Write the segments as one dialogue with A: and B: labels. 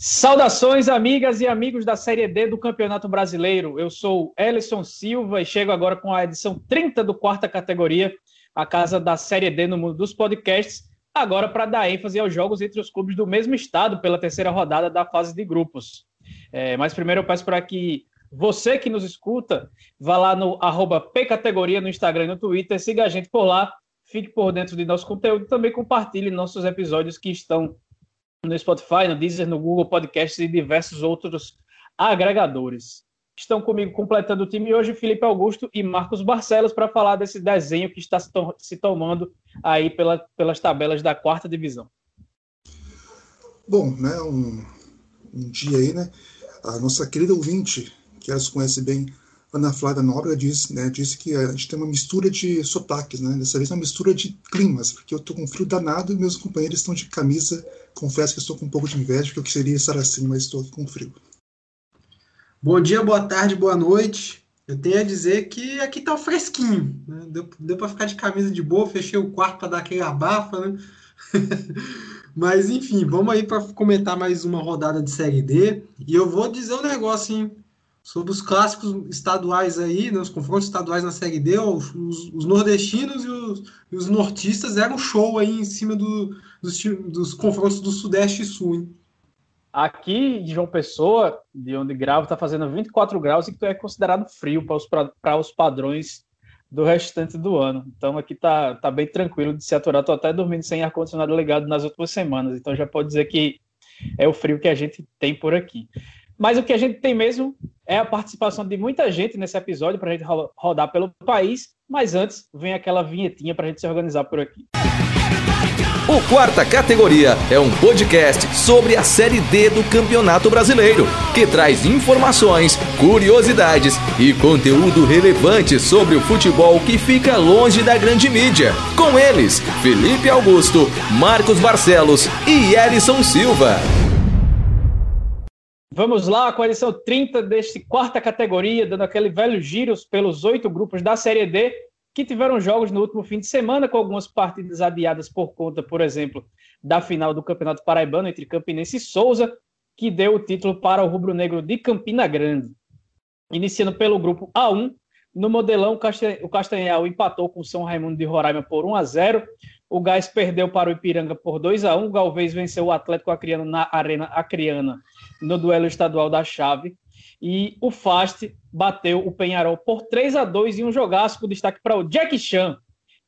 A: Saudações, amigas e amigos da Série D do Campeonato Brasileiro. Eu sou Ellison Silva e chego agora com a edição 30 do quarta categoria, a casa da Série D no mundo dos podcasts, agora para dar ênfase aos jogos entre os clubes do mesmo estado pela terceira rodada da fase de grupos. É, mas primeiro eu peço para que você que nos escuta, vá lá no arroba pcategoria no Instagram e no Twitter, siga a gente por lá, fique por dentro de nosso conteúdo e também compartilhe nossos episódios que estão no Spotify, no Deezer, no Google Podcasts e diversos outros agregadores. Estão comigo completando o time hoje Felipe Augusto e Marcos Barcelos para falar desse desenho que está se, to se tomando aí pela, pelas tabelas da quarta divisão.
B: Bom, né, um, um dia aí, né, a nossa querida ouvinte, que ela se conhece bem, Ana Flávia Nóbrega disse, né, disse que a gente tem uma mistura de sotaques, né? Dessa vez é uma mistura de climas, porque eu estou com frio danado e meus companheiros estão de camisa. Confesso que estou com um pouco de inveja, porque eu queria estar assim, mas estou com frio.
C: Bom dia, boa tarde, boa noite. Eu tenho a dizer que aqui tá fresquinho, né? Deu, deu para ficar de camisa de boa, fechei o quarto para dar aquele abafa, né? Mas enfim, vamos aí para comentar mais uma rodada de Série D. E eu vou dizer um negócio, hein? Sobre os clássicos estaduais aí, né, os confrontos estaduais na Série D, os, os nordestinos e os, e os, nortistas eram show aí em cima do, dos, dos, confrontos do Sudeste e Sul. Hein?
A: Aqui de João Pessoa, de onde gravo, está fazendo 24 graus e que é considerado frio para os, para os padrões do restante do ano. Então aqui tá, tá bem tranquilo de se aturar. Estou até dormindo sem ar-condicionado ligado nas últimas semanas, então já pode dizer que é o frio que a gente tem por aqui. Mas o que a gente tem mesmo é a participação de muita gente nesse episódio para a gente rodar pelo país. Mas antes, vem aquela vinhetinha para a gente se organizar por aqui.
D: O Quarta Categoria é um podcast sobre a Série D do Campeonato Brasileiro, que traz informações, curiosidades e conteúdo relevante sobre o futebol que fica longe da grande mídia. Com eles, Felipe Augusto, Marcos Barcelos e Elison Silva.
A: Vamos lá com a edição 30 deste quarta categoria, dando aquele velho giros pelos oito grupos da Série D, que tiveram jogos no último fim de semana, com algumas partidas adiadas por conta, por exemplo, da final do Campeonato Paraibano entre Campinense e Souza, que deu o título para o rubro-negro de Campina Grande. Iniciando pelo grupo A1, no modelão, o Castanhal empatou com o São Raimundo de Roraima por 1 a 0. O Gás perdeu para o Ipiranga por 2 a 1. O Galvez venceu o Atlético Acreano na Arena Acreana no duelo estadual da chave. E o Fast bateu o Penharol por 3 a 2 em um jogaço com destaque para o Jack Chan.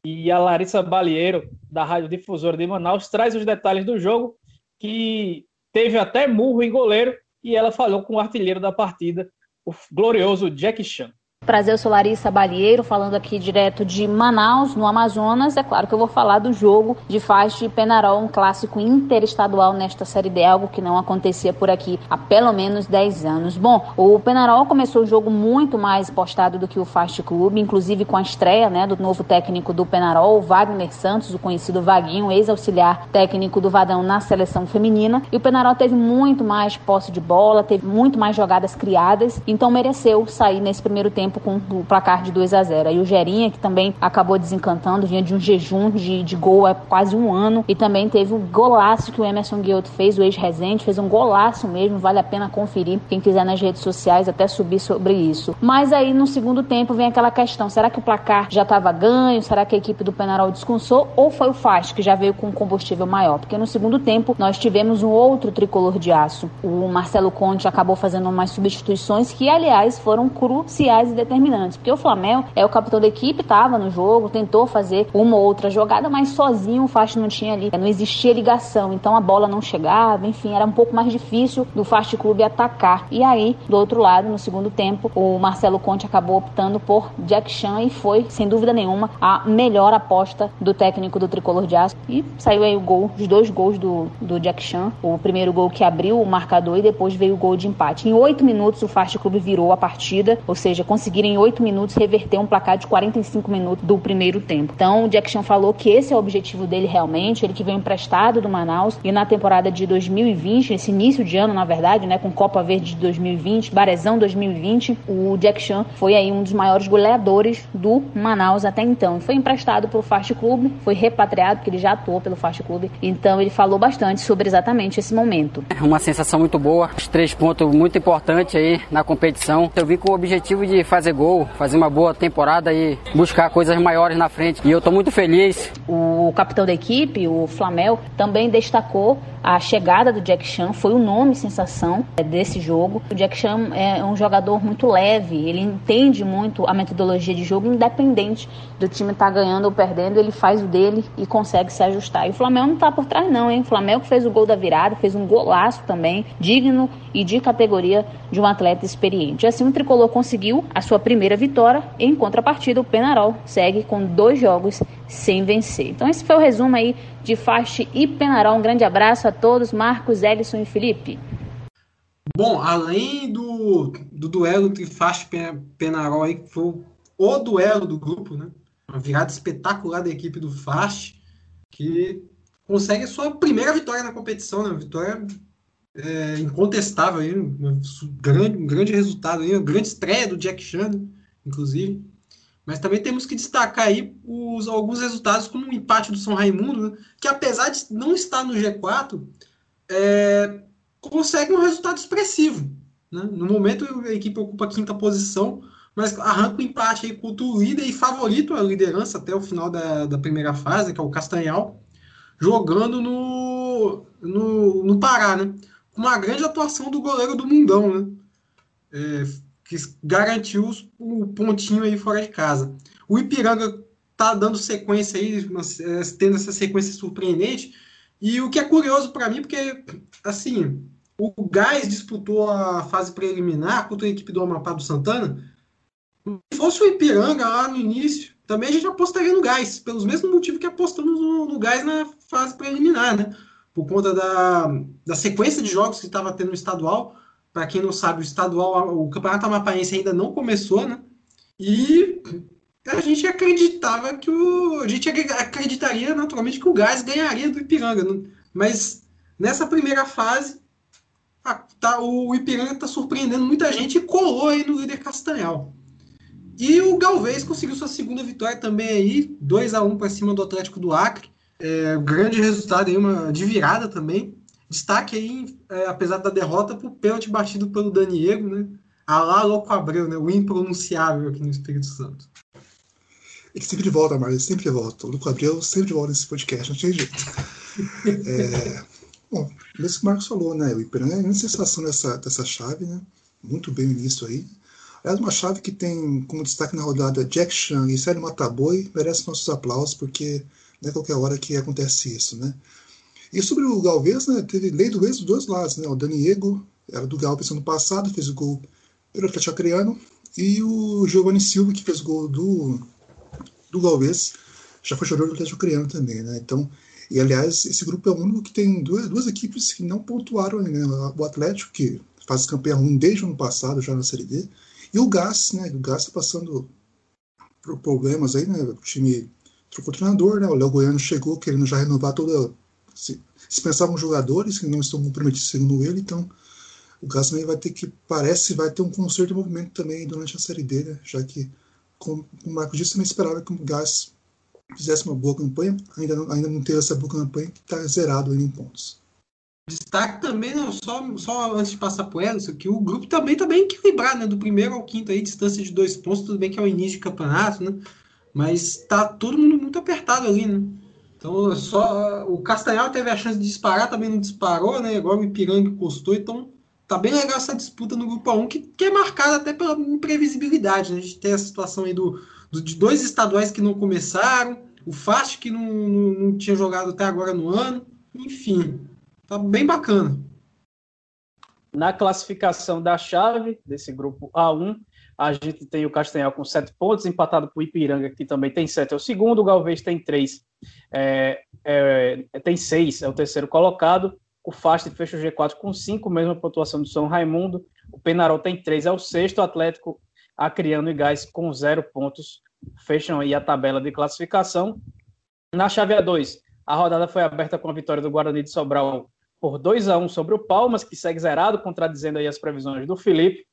A: E a Larissa Balieiro, da Rádio Difusora de Manaus, traz os detalhes do jogo, que teve até murro em goleiro, e ela falou com o artilheiro da partida, o glorioso Jack Chan.
E: Prazer, eu sou Larissa Balieiro, falando aqui direto de Manaus, no Amazonas. É claro que eu vou falar do jogo de Faixa e Penarol, um clássico interestadual nesta Série D, algo que não acontecia por aqui há pelo menos 10 anos. Bom, o Penarol começou o jogo muito mais postado do que o Fast Clube, inclusive com a estreia né, do novo técnico do Penarol, Wagner Santos, o conhecido Vaguinho, ex-auxiliar técnico do Vadão na seleção feminina. E o Penarol teve muito mais posse de bola, teve muito mais jogadas criadas, então mereceu sair nesse primeiro tempo tempo com o placar de 2 a 0 Aí o Gerinha, que também acabou desencantando, vinha de um jejum de, de gol há quase um ano. E também teve o golaço que o Emerson Guilherme fez, o ex-Resende, fez um golaço mesmo, vale a pena conferir. Quem quiser nas redes sociais até subir sobre isso. Mas aí no segundo tempo vem aquela questão: será que o placar já estava ganho? Será que a equipe do Penarol descansou? Ou foi o Fast que já veio com combustível maior? Porque no segundo tempo nós tivemos um outro tricolor de aço. O Marcelo Conte acabou fazendo umas substituições que, aliás, foram cruciais e determinantes. Porque o Flamengo é o capitão da equipe, estava no jogo, tentou fazer uma ou outra jogada, mas sozinho o Fast não tinha ali, não existia ligação, então a bola não chegava, enfim, era um pouco mais difícil do Fast Clube atacar. E aí, do outro lado, no segundo tempo, o Marcelo Conte acabou optando por Jack Chan e foi, sem dúvida nenhuma, a melhor aposta do técnico do Tricolor de Aço. E saiu aí o gol, os dois gols do, do Jack Chan. O primeiro gol que abriu o marcador e depois veio o gol de empate. Em oito minutos, o Fast Clube virou a partida, ou seja, conseguiu conseguirem em 8 minutos reverter um placar de 45 minutos do primeiro tempo. Então, o Jack Chan falou que esse é o objetivo dele realmente, ele que veio emprestado do Manaus e na temporada de 2020, esse início de ano, na verdade, né, com Copa Verde de 2020, Barezão 2020, o Jack Chan foi aí um dos maiores goleadores do Manaus até então. Foi emprestado para o Fast Club, foi repatriado porque ele já atuou pelo Fast Club. Então, ele falou bastante sobre exatamente esse momento.
F: É uma sensação muito boa, os três pontos muito importantes aí na competição. Eu vim com o objetivo de fazer gol, fazer uma boa temporada e buscar coisas maiores na frente. E eu estou muito feliz.
E: O capitão da equipe, o Flamel, também destacou a chegada do Jack Chan foi o nome sensação é, desse jogo. O Jack Chan é um jogador muito leve, ele entende muito a metodologia de jogo, independente do time estar tá ganhando ou perdendo, ele faz o dele e consegue se ajustar. E o Flamengo não está por trás não, hein? O Flamengo fez o gol da virada, fez um golaço também, digno e de categoria de um atleta experiente. Assim, o Tricolor conseguiu a sua primeira vitória, em contrapartida o Penarol segue com dois jogos sem vencer. Então esse foi o resumo aí de Fast e Penarol. Um grande abraço a todos, Marcos, Ellison e Felipe.
C: Bom, além do, do duelo entre Fast e Penarol, aí, que foi o duelo do grupo, né? Uma virada espetacular da equipe do Fast, que consegue a sua primeira vitória na competição, né? Uma vitória é, incontestável, aí, um, grande, um grande resultado, aí, uma grande estreia do Jack Chan, inclusive. Mas também temos que destacar aí os, alguns resultados, como o empate do São Raimundo, né, que apesar de não estar no G4, é, consegue um resultado expressivo. Né? No momento, a equipe ocupa a quinta posição, mas arranca o um empate aí contra o líder e favorito a liderança até o final da, da primeira fase, que é o Castanhal, jogando no, no, no Pará, né? Uma grande atuação do goleiro do Mundão, né? É, que garantiu o pontinho aí fora de casa. O Ipiranga tá dando sequência aí, é, tendo essa sequência surpreendente. E o que é curioso para mim, porque, assim, o Gás disputou a fase preliminar contra a equipe do Amapá do Santana. Se fosse o Ipiranga lá no início, também a gente apostaria no Gás, pelos mesmos motivos que apostamos no, no Gás na fase preliminar, né? Por conta da, da sequência de jogos que estava tendo no estadual. Para quem não sabe, o estadual, o Campeonato Amapaense ainda não começou, né? E a gente acreditava que o. A gente acreditaria naturalmente que o Gás ganharia do Ipiranga. Né? Mas nessa primeira fase, a, tá, o Ipiranga está surpreendendo muita gente e colou aí no líder Castanhal. E o Galvez conseguiu sua segunda vitória também aí, 2 a 1 para cima do Atlético do Acre. É, grande resultado aí, uma de virada também. Destaque aí, é, apesar da derrota, para o pênalti batido pelo Daniego, né? Alá Louco Abreu, né? O impronunciável aqui no Espírito Santo.
B: Ele sempre volta, Marlon, sempre volta. O Louco Abreu sempre volta nesse podcast, não tem jeito. é, bom, mesmo que o Marcos falou, né? O Ipiranga é uma sensação dessa, dessa chave, né? Muito bem nisso aí. Aliás, uma chave que tem como destaque na rodada Jack Chan e Sérgio Mataboi merece nossos aplausos, porque não é qualquer hora que acontece isso, né? E sobre o Galvez, né, teve lei do ex dos dois lados. Né? O Daniego era do Galvez ano passado, fez o gol pelo Atlético Acreano, e o Giovanni Silva, que fez o gol do, do Galvez, já foi jogador do Atlético Acreano também. Né? Então, e aliás, esse grupo é o único que tem duas, duas equipes que não pontuaram. Né? O Atlético, que faz campanha ruim desde o ano passado, já na Série D, e o Gás, né? O Gás está passando por problemas aí, né? O time trocou o treinador, né? O Léo Goiano chegou querendo já renovar toda se, pensavam jogadores que não estão comprometidos segundo ele, então o também vai ter que, parece, vai ter um conserto de movimento também durante a Série D, né? já que, como o Marcos disse, também esperava que o Gás fizesse uma boa campanha, ainda não, ainda não teve essa boa campanha, que está zerado em pontos.
C: Destaque também, não, só, só antes de passar por ela, que o grupo também está bem equilibrado, né? Do primeiro ao quinto aí, distância de dois pontos, tudo bem que é o início de campeonato, né? Mas tá todo mundo muito apertado ali, né? Então, só o Castanhal teve a chance de disparar, também não disparou, né? Agora o Ipiranga encostou, então tá bem legal essa disputa no grupo 1, que, que é marcada até pela imprevisibilidade, né? A gente tem a situação aí do, do, de dois estaduais que não começaram, o Fast que não, não, não tinha jogado até agora no ano, enfim, tá bem bacana.
A: Na classificação da chave desse grupo A1, a gente tem o Castanhal com sete pontos, empatado para o Ipiranga, que também tem sete, é o segundo. O Galvez tem três, é, é, tem seis, é o terceiro colocado. O Fast fecha o G4 com cinco, mesma pontuação do São Raimundo. O Penarol tem três, é o sexto. O Atlético Acriano e Gás com zero pontos fecham aí a tabela de classificação. Na chave A2, a rodada foi aberta com a vitória do Guarani de Sobral por 2 a 1 sobre o Palmas, que segue zerado, contradizendo aí as previsões do Felipe.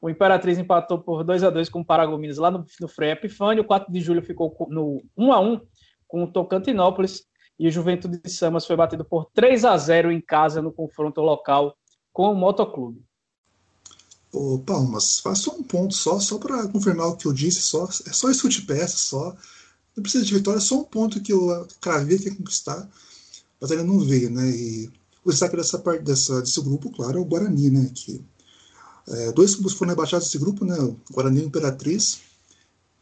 A: O Imperatriz empatou por 2 a 2 com o Paragominas lá no, no Frei Epifânio. O 4 de julho ficou no 1 a 1 com o Tocantinópolis. E o Juventude de Samas foi batido por 3 a 0 em casa no confronto local com o Motoclube.
B: Ô, Palmas, faça um ponto só, só para confirmar o que eu disse, só, é só isso de peça, só. Não precisa de vitória, é só um ponto que eu cravei que ia conquistar, mas ele não veio, né? E o destaque dessa parte dessa, desse grupo, claro, é o Guarani, né? Que, é, dois clubes foram rebaixados desse grupo, né? O Guarani e Imperatriz.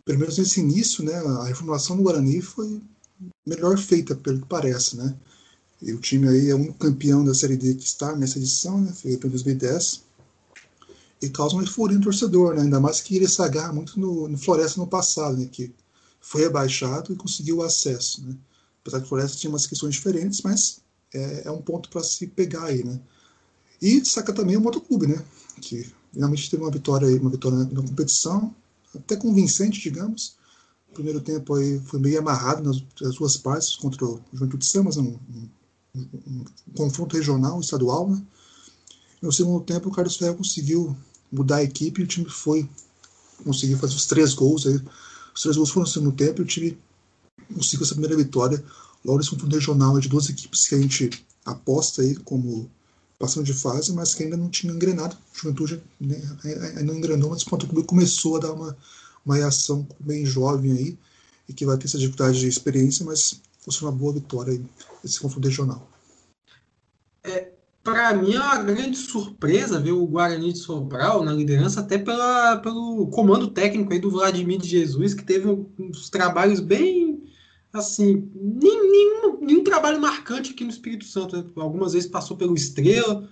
B: Pelo menos nesse início, né? A reformulação do Guarani foi melhor feita, pelo que parece, né? E o time aí é único campeão da Série D que está nessa edição, né? Feito em 2010 e causa uma euforia no torcedor, né? ainda mais que ele se agarra muito no, no Floresta no passado, né? que foi rebaixado e conseguiu o acesso. Né? Apesar que o Floresta tinha umas questões diferentes, mas é, é um ponto para se pegar aí. Né? E destaca também o Motoclube, né? que finalmente teve uma vitória, aí, uma vitória na, competição, até convincente, digamos. O primeiro tempo aí foi meio amarrado nas, nas duas partes contra o Juventude Samas, um, um, um, um confronto regional, estadual. Né? No segundo tempo, o Carlos Ferreira conseguiu mudar a equipe e o time foi conseguir fazer os três gols. Aí, os três gols foram no segundo tempo e o time conseguiu essa primeira vitória. Logo nesse confronto regional de duas equipes que a gente aposta aí como passando de fase, mas que ainda não tinha engrenado. Juventude né, ainda não engrenou, mas o Ponto Clube começou a dar uma, uma reação bem jovem aí e que vai ter essa dificuldade de experiência, mas fosse uma boa vitória aí, esse confronto regional.
C: É, para mim é uma grande surpresa ver o Guarani de Sobral na liderança, até pela, pelo comando técnico aí do Vladimir de Jesus, que teve uns trabalhos bem assim, nenhum, nenhum trabalho marcante aqui no Espírito Santo. Né? Algumas vezes passou pelo Estrela,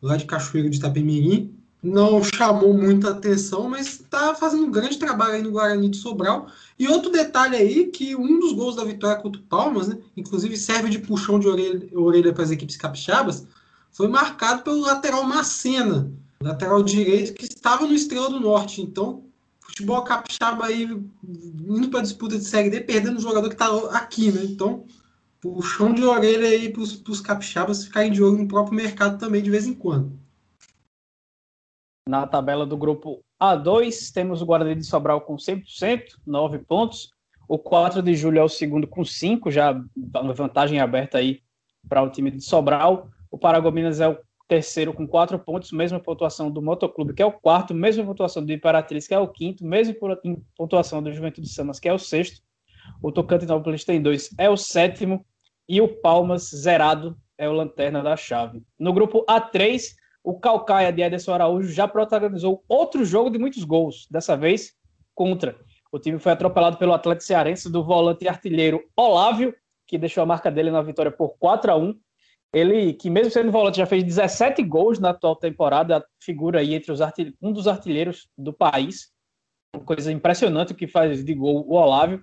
C: lá de Cachoeiro de Itapemirim. Não chamou muita atenção, mas está fazendo um grande trabalho aí no Guarani de Sobral. E outro detalhe aí, que um dos gols da vitória contra o Palmas, né, inclusive serve de puxão de orelha, orelha para as equipes capixabas, foi marcado pelo lateral Macena, lateral direito que estava no Estrela do Norte. Então, futebol capixaba aí indo para disputa de Série D, perdendo o jogador que está aqui, né? Então, puxão de orelha aí para os capixabas ficarem de olho no próprio mercado também de vez em quando.
A: Na tabela do grupo A2, temos o Guarani de Sobral com 100%, 9 pontos. O 4 de julho é o segundo com 5, já vantagem aberta aí para o time de Sobral. O Paragominas é o terceiro com quatro pontos, mesma pontuação do Motoclube, que é o quarto, mesma pontuação do Imperatriz, que é o quinto, mesma pontuação do Juventude de Samas, que é o sexto. O Tocantinópolis tem dois, é o sétimo. E o Palmas, zerado, é o lanterna da chave. No grupo A3, o Calcaia de Ederson Araújo já protagonizou outro jogo de muitos gols, dessa vez contra. O time foi atropelado pelo Atlético Cearense do volante artilheiro Olávio, que deixou a marca dele na vitória por 4 a 1 ele, que mesmo sendo volante, já fez 17 gols na atual temporada, figura aí entre os um dos artilheiros do país. Uma coisa impressionante que faz de gol o Olávio.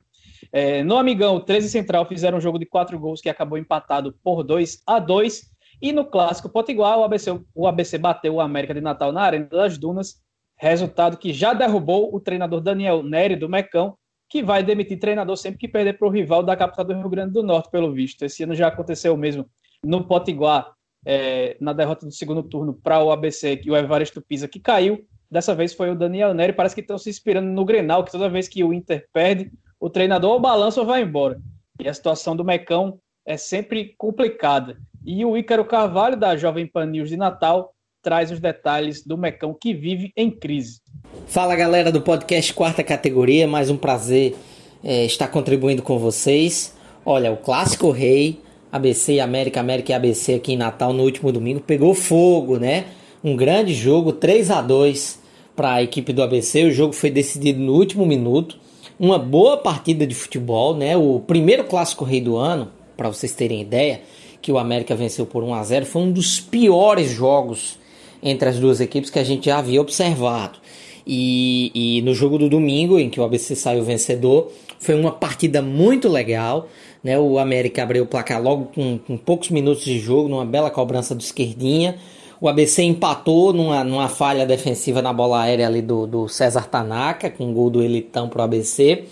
A: É, no Amigão, o 13 Central fizeram um jogo de quatro gols que acabou empatado por 2 a 2 E no Clássico Potiguar, o ABC, o ABC bateu o América de Natal na Arena das Dunas. Resultado que já derrubou o treinador Daniel Neri do Mecão, que vai demitir treinador sempre que perder para o rival da capital do Rio Grande do Norte, pelo visto. Esse ano já aconteceu o mesmo no Potiguar, é, na derrota do segundo turno para o ABC, e o Evaristo Pisa, que caiu. Dessa vez foi o Daniel Neri. Parece que estão se inspirando no Grenal, que toda vez que o Inter perde, o treinador ou balança ou vai embora. E a situação do Mecão é sempre complicada. E o Ícaro Carvalho, da Jovem Pan News de Natal, traz os detalhes do Mecão que vive em crise.
G: Fala galera do podcast Quarta Categoria, mais um prazer é, estar contribuindo com vocês. Olha, o Clássico Rei ABC e América, América e ABC aqui em Natal no último domingo, pegou fogo, né? Um grande jogo, 3 a 2 para a equipe do ABC. O jogo foi decidido no último minuto. Uma boa partida de futebol, né? O primeiro clássico rei do ano, para vocês terem ideia, que o América venceu por 1 a 0, foi um dos piores jogos entre as duas equipes que a gente já havia observado. E, e no jogo do domingo, em que o ABC saiu vencedor, foi uma partida muito legal. Né? O América abriu o placar logo com, com poucos minutos de jogo, numa bela cobrança do esquerdinha. O ABC empatou numa, numa falha defensiva na bola aérea ali do, do César Tanaka, com o gol do Elitão pro ABC.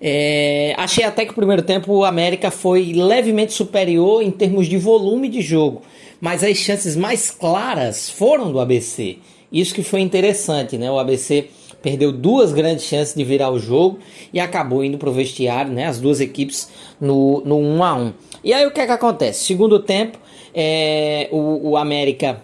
G: É, achei até que o primeiro tempo o América foi levemente superior em termos de volume de jogo, mas as chances mais claras foram do ABC. Isso que foi interessante, né? O ABC perdeu duas grandes chances de virar o jogo e acabou indo pro vestiário, né? As duas equipes no, no 1 a 1 E aí o que é que acontece? Segundo tempo, é, o, o América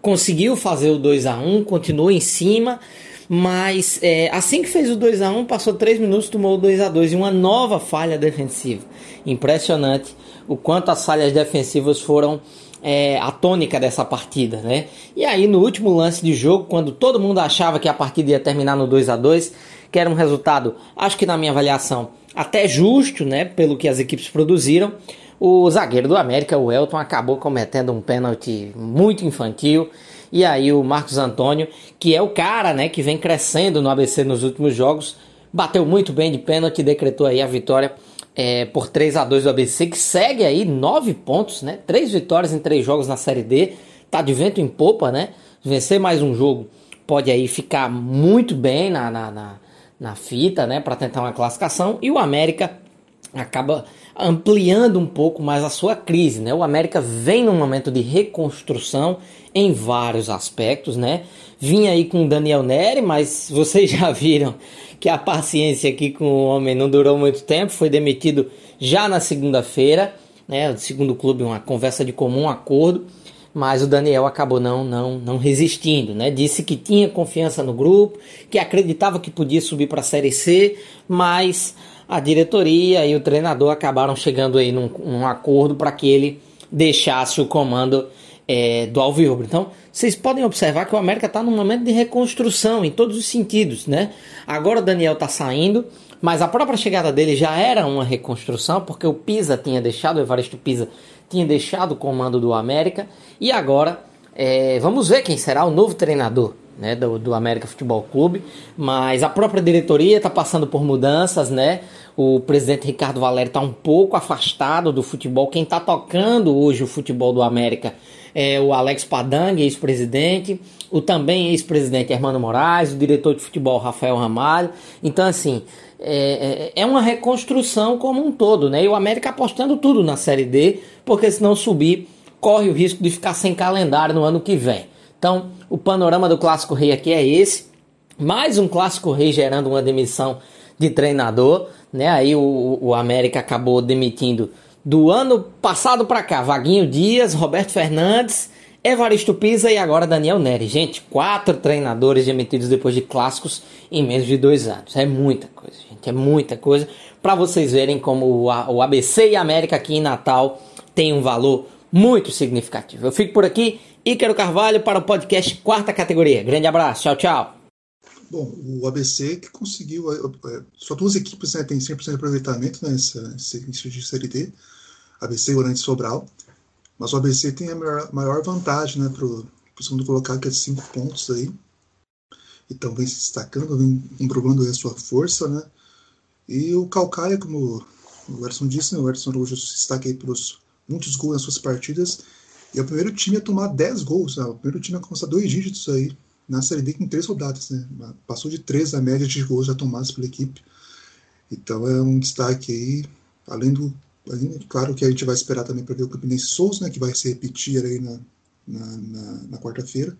G: conseguiu fazer o 2 a 1 continuou em cima, mas é, assim que fez o 2 a 1 passou 3 minutos, tomou o 2 a 2 e uma nova falha defensiva. Impressionante o quanto as falhas defensivas foram é, a tônica dessa partida, né? E aí no último lance de jogo, quando todo mundo achava que a partida ia terminar no 2 a 2 que era um resultado, acho que na minha avaliação, até justo, né, pelo que as equipes produziram, o zagueiro do América, o Elton, acabou cometendo um pênalti muito infantil. E aí o Marcos Antônio, que é o cara, né, que vem crescendo no ABC nos últimos jogos, bateu muito bem de pênalti decretou aí a vitória é, por 3 a 2 do ABC, que segue aí 9 pontos, né? Três vitórias em três jogos na Série D. Tá de vento em popa, né? Vencer mais um jogo pode aí ficar muito bem na, na, na, na fita, né? Para tentar uma classificação. E o América acaba ampliando um pouco mais a sua crise, né? O América vem num momento de reconstrução em vários aspectos, né? Vinha aí com o Daniel Neri, mas vocês já viram que a paciência aqui com o homem não durou muito tempo, foi demitido já na segunda-feira, né? Segundo o clube, uma conversa de comum acordo, mas o Daniel acabou não, não, não resistindo, né? Disse que tinha confiança no grupo, que acreditava que podia subir para a Série C, mas a diretoria e o treinador acabaram chegando aí num, num acordo para que ele deixasse o comando é, do Alvirrubro. Então, vocês podem observar que o América está num momento de reconstrução em todos os sentidos, né? Agora o Daniel está saindo, mas a própria chegada dele já era uma reconstrução, porque o Pisa tinha deixado, o Evaristo Pisa tinha deixado o comando do América, e agora é, vamos ver quem será o novo treinador né, do, do América Futebol Clube, mas a própria diretoria está passando por mudanças, né? O presidente Ricardo Valério está um pouco afastado do futebol. Quem está tocando hoje o futebol do América é o Alex Padang, ex-presidente, o também ex-presidente Hermano Moraes, o diretor de futebol Rafael Ramalho. Então, assim, é, é, é uma reconstrução como um todo, né? E o América apostando tudo na Série D, porque se não subir, corre o risco de ficar sem calendário no ano que vem. Então, o panorama do Clássico Rei aqui é esse. Mais um Clássico Rei gerando uma demissão de treinador, né? Aí o, o América acabou demitindo do ano passado para cá, Vaguinho Dias, Roberto Fernandes, Evaristo Pisa e agora Daniel Neri. Gente, quatro treinadores demitidos depois de clássicos em menos de dois anos. É muita coisa, gente, é muita coisa. Para vocês verem como o ABC e a América aqui em Natal tem um valor muito significativo. Eu fico por aqui. Ícaro Carvalho para o podcast Quarta Categoria. Grande abraço, tchau, tchau.
B: Bom, o ABC que conseguiu, é, é, só duas equipes né, têm 100% de aproveitamento nessa né, início de Série D, ABC e Orantes Sobral, mas o ABC tem a maior, vantagem né, para o segundo colocado, que é 5 pontos aí, então vem se destacando, vem improvando a sua força, né, e o Calcaia, como o Edson disse, né, o Edson Araújo se destaca aí pelos muitos gols nas suas partidas, e é o primeiro time a tomar 10 gols, né? o primeiro time a começar dois dígitos aí na Série D com três rodadas, né? Passou de três a média de gols já tomados pela equipe. Então é um destaque aí, além do. Claro que a gente vai esperar também para ver o Campinense Souza, né? Que vai se repetir aí na, na, na, na quarta-feira.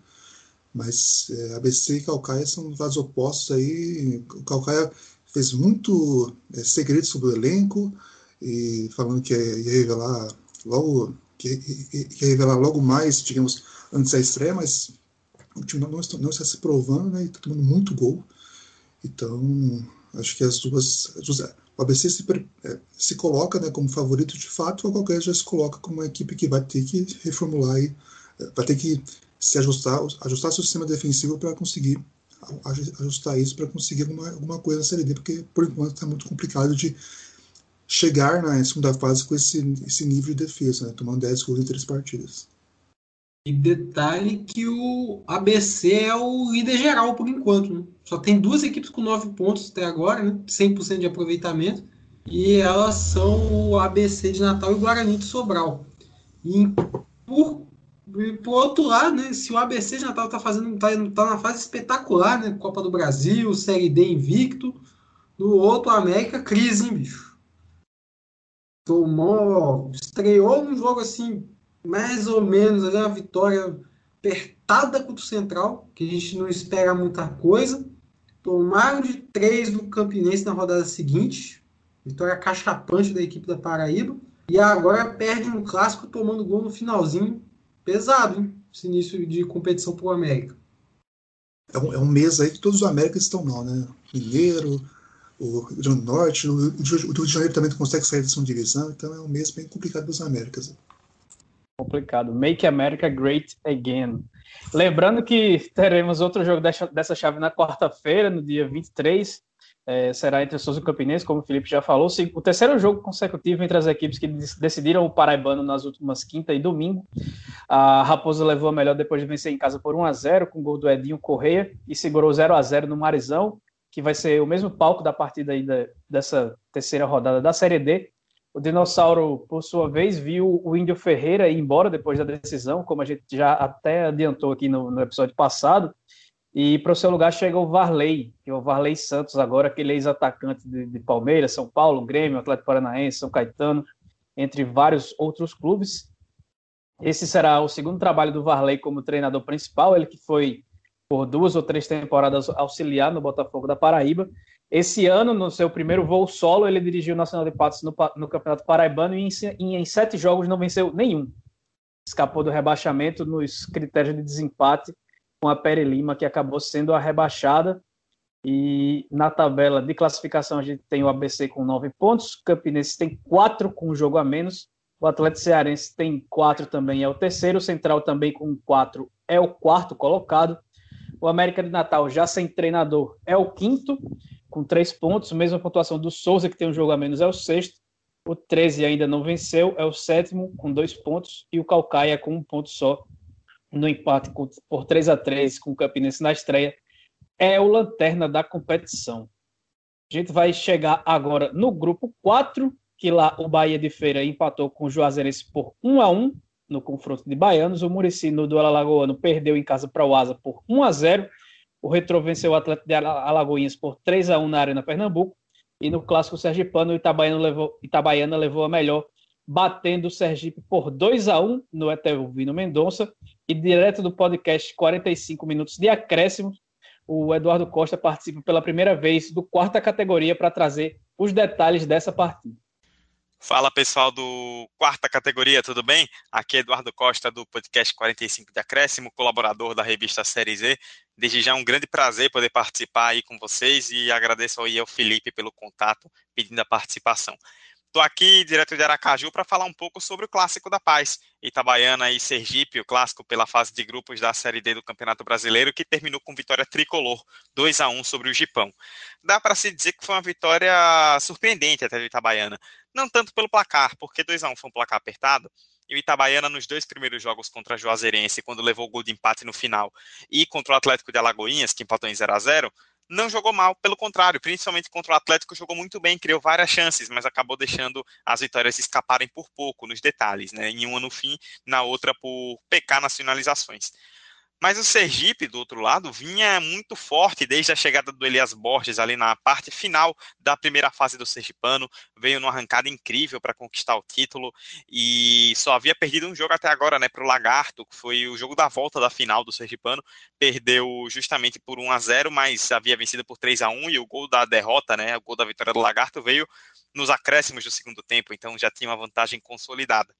B: Mas é, ABC e Calcaia são lados opostos aí. O Calcaia fez muito é, segredo sobre o elenco e falando que ia revelar logo que ia revelar logo mais, digamos, antes da estreia, mas o time não, está, não está se provando né, e está tomando muito gol. Então, acho que as duas. As duas o ABC se, é, se coloca né, como favorito de fato, ou qualquer já se coloca como uma equipe que vai ter que reformular e é, vai ter que se ajustar, ajustar seu sistema defensivo para conseguir ajustar isso para conseguir alguma, alguma coisa na Série D, porque por enquanto está muito complicado de chegar na segunda fase com esse, esse nível de defesa, né, tomando 10 gols em três partidas.
C: E detalhe que o ABC é o líder geral por enquanto. Né? Só tem duas equipes com nove pontos até agora, né? 100% de aproveitamento. E elas são o ABC de Natal e o Guarani de Sobral. E por E por outro lado, né, se o ABC de Natal tá fazendo tá, tá na fase espetacular, né, Copa do Brasil, Série D invicto, no outro América crise, hein, bicho. Tomou, estreou um jogo assim, mais ou menos, ali, uma vitória apertada contra o Central, que a gente não espera muita coisa. Tomaram de três do Campinense na rodada seguinte, vitória cachapante da equipe da Paraíba. E agora perde um clássico tomando gol no finalzinho. Pesado, hein? Esse início de competição pro América.
B: É um, é um mês aí que todos os Américas estão mal, né? Mineiro, o Rio Grande do Norte, o, o Rio de Janeiro também não consegue sair da segunda divisão, então é um mês bem complicado dos Américas.
A: Complicado. Make America Great Again. Lembrando que teremos outro jogo dessa, chave na quarta-feira, no dia 23, é, será entre o Souza e o Campinense, como o Felipe já falou. O terceiro jogo consecutivo entre as equipes que decidiram o Paraibano nas últimas quinta e domingo. A Raposa levou a melhor depois de vencer em casa por 1 a 0 com o gol do Edinho Correia e segurou 0 a 0 no Marizão, que vai ser o mesmo palco da partida ainda dessa terceira rodada da Série D. O Dinossauro, por sua vez, viu o Índio Ferreira ir embora depois da decisão, como a gente já até adiantou aqui no, no episódio passado. E para o seu lugar chega o Varley, que é o Varley Santos, agora aquele ex-atacante de, de, Palmeiras, São Paulo, Grêmio, Atlético Paranaense, São Caetano, entre vários outros clubes. Esse será o segundo trabalho do Varley como treinador principal, ele que foi por duas ou três temporadas auxiliar no Botafogo da Paraíba. Esse ano, no seu primeiro voo solo, ele dirigiu o Nacional de Patos no, no Campeonato Paraibano e em, em sete jogos não venceu nenhum. Escapou do rebaixamento nos critérios de desempate com a Pere Lima, que acabou sendo a rebaixada. E na tabela de classificação a gente tem o ABC com nove pontos, o Campinense tem quatro com um jogo a menos, o Atlético Cearense tem quatro também, é o terceiro, o Central também com quatro é o quarto colocado, o América de Natal já sem treinador é o quinto, com três pontos, mesma pontuação do Souza, que tem um jogo a menos, é o sexto, o 13 ainda não venceu, é o sétimo, com dois pontos, e o Calcaia com um ponto só, no empate por 3 a 3 com o Campinense na estreia, é o lanterna da competição. A gente vai chegar agora no grupo 4, que lá o Bahia de Feira empatou com o Juazeirense por 1 a 1 no confronto de baianos. O Murici no duelo alagoano perdeu em casa para o Asa por 1 a 0. O Retro venceu o Atlético de Alagoinhas por 3 a 1 na Arena Pernambuco. E no clássico sergipano, o Itabaiana levou, Itabaiana levou a melhor, batendo o Sergipe por 2 a 1 no Etelvino Mendonça e direto do podcast 45 Minutos de Acréscimo, o Eduardo Costa participa pela primeira vez do quarta categoria para trazer os detalhes dessa partida.
H: Fala pessoal do quarta categoria, tudo bem? Aqui é Eduardo Costa do podcast 45 de Acréscimo, colaborador da revista Série Z. Desde já é um grande prazer poder participar aí com vocês e agradeço aí ao Felipe pelo contato pedindo a participação. Estou aqui direto de Aracaju para falar um pouco sobre o Clássico da Paz, Itabaiana e Sergipe, o clássico pela fase de grupos da Série D do Campeonato Brasileiro, que terminou com vitória tricolor, 2 a 1 sobre o Gipão. Dá para se dizer que foi uma vitória surpreendente até do Itabaiana, não tanto pelo placar, porque 2 a 1 foi um placar apertado, e o Itabaiana nos dois primeiros jogos contra a Juazeirense, quando levou o gol de empate no final, e contra o Atlético de Alagoinhas, que empatou em 0 a 0 não jogou mal, pelo contrário, principalmente contra o Atlético, jogou muito bem, criou várias chances, mas acabou deixando as vitórias escaparem por pouco nos detalhes, né? Em uma no fim, na outra por pecar nas finalizações. Mas o Sergipe, do outro lado, vinha muito forte desde a chegada do Elias Borges ali na parte final da primeira fase do Sergipano. Veio numa arrancada incrível para conquistar o título e só havia perdido um jogo até agora, né, para o Lagarto, que foi o jogo da volta da final do Sergipano. Perdeu justamente por 1 a 0 mas havia vencido por 3 a 1 e o gol da derrota, né, o gol da vitória do Lagarto veio nos acréscimos do segundo tempo, então já tinha uma vantagem consolidada.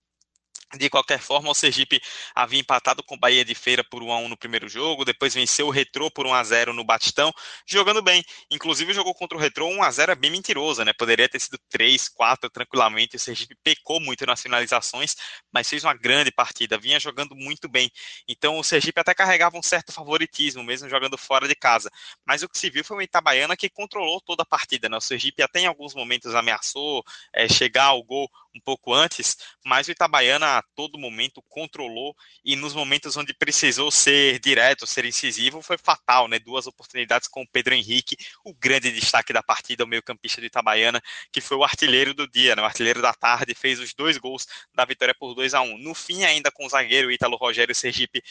H: De qualquer forma, o Sergipe havia empatado com o Bahia de Feira por 1 a 1 no primeiro jogo, depois venceu o Retrô por 1 a 0 no Batistão, jogando bem. Inclusive, jogou contra o Retrô 1 a 0 é bem mentirosa, né? Poderia ter sido 3, 4 tranquilamente. O Sergipe pecou muito nas finalizações, mas fez uma grande partida, vinha jogando muito bem. Então, o Sergipe até carregava um certo favoritismo, mesmo jogando fora de casa. Mas o que se viu foi uma Itabaiana que controlou toda a partida, né? O Sergipe até em alguns momentos ameaçou é, chegar ao gol um pouco antes, mas o Itabaiana a todo momento controlou e nos momentos onde precisou ser direto, ser incisivo, foi fatal, né? Duas oportunidades com o Pedro Henrique, o grande destaque da partida, o meio-campista de Itabaiana, que foi o artilheiro do dia, né? o artilheiro da tarde, fez os dois gols da vitória por 2 a 1 No fim, ainda com o zagueiro Ítalo Rogério Sergipe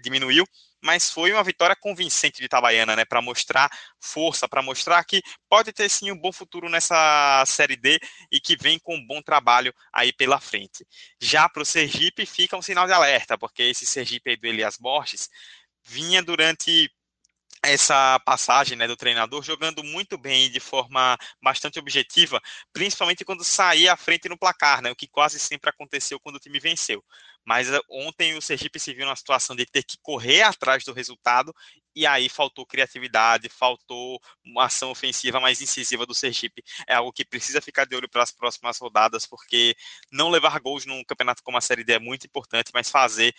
H: diminuiu, mas foi uma vitória convincente de Itabaiana, né, para mostrar força, para mostrar que pode ter sim um bom futuro nessa Série D e que vem com um bom trabalho aí pela frente. Já para o Sergipe fica um sinal de alerta, porque esse Sergipe aí do Elias Borges vinha durante essa passagem né, do treinador jogando muito bem de forma bastante objetiva, principalmente quando saía à frente no placar, né, o que quase sempre aconteceu quando o time venceu. Mas eh, ontem o Sergipe se viu na situação de ter que correr atrás do resultado e aí faltou criatividade, faltou uma ação ofensiva mais incisiva do Sergipe. É algo que precisa ficar de olho para as próximas rodadas, porque não levar gols num campeonato como a Série D é muito importante, mas fazer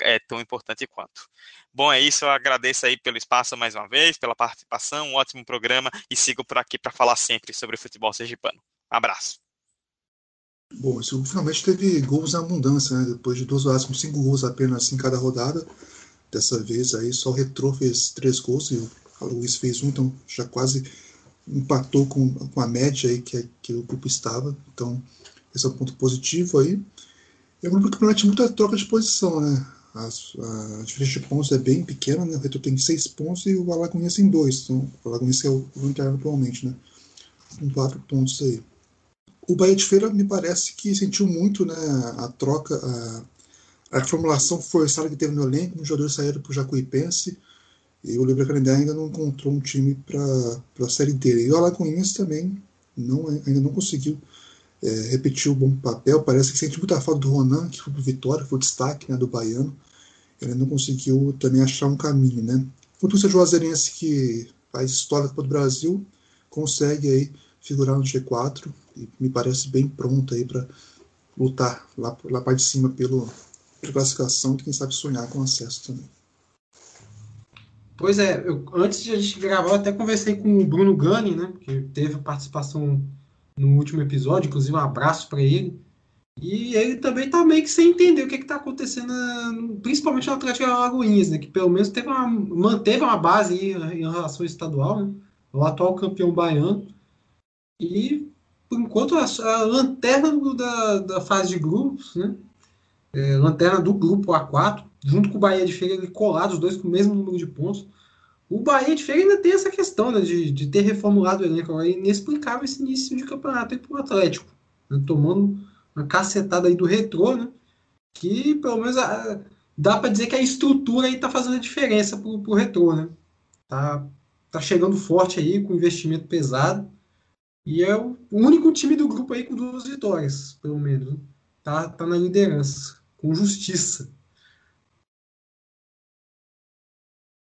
H: é tão importante quanto. Bom, é isso. Eu agradeço aí pelo espaço mais uma vez, pela participação, um ótimo programa e sigo por aqui para falar sempre sobre o futebol sergipano. Abraço.
B: Bom, esse finalmente teve gols em abundância, né? Depois de duas rodadas com cinco gols apenas em cada rodada. Dessa vez aí só o Retro fez três gols e o Luiz fez um, então já quase empatou com, com a média aí que, que o grupo estava. Então, esse é um ponto positivo aí. É um grupo que promete muita troca de posição, né? As, a diferença de pontos é bem pequena, né? O Retro tem seis pontos e o Alagoinhas tem dois. Então, o Alagoinhas é o lanterna atualmente, né? Com quatro pontos aí. O Bahia de Feira me parece que sentiu muito né, a troca, a, a formulação forçada que teve no elenco, os jogadores saíram para o Jacuipense e o Libre Canindé ainda não encontrou um time para a Série D. E o Alagoinhas também não, ainda não conseguiu é, repetir o bom papel, parece que sente muita falta do Ronan, que foi para Vitória, foi o destaque né, do baiano, ele não conseguiu também achar um caminho. Né? O Túlio Juazeirense, que faz história para o Brasil, consegue aí figurar no G4 e me parece bem pronto aí para lutar lá, lá parte de cima pelo, pela classificação e quem sabe sonhar com acesso também.
C: Pois é, eu, antes de a gente gravar, eu até conversei com o Bruno Gani, né, que teve participação no último episódio, inclusive um abraço para ele. E ele também está meio que sem entender o que está acontecendo, principalmente no Atlético Alagoinhas, né, que pelo menos teve uma, manteve uma base em relação estadual, né, o atual campeão baiano. E, por enquanto, a, a lanterna do, da, da fase de grupos, né? É, lanterna do grupo A4, junto com o Bahia de Feira, ele colado, os dois com o mesmo número de pontos. O Bahia de Feira ainda tem essa questão né, de, de ter reformulado o elenco. É inexplicável esse início de campeonato aí para o Atlético. Né, tomando uma cacetada aí do retrô, né? Que pelo menos a, dá para dizer que a estrutura aí está fazendo a diferença para o retrô, né? Tá, tá chegando forte aí, com investimento pesado. E é o único time do grupo aí com duas vitórias, pelo menos. Né? Tá, tá na liderança, com justiça.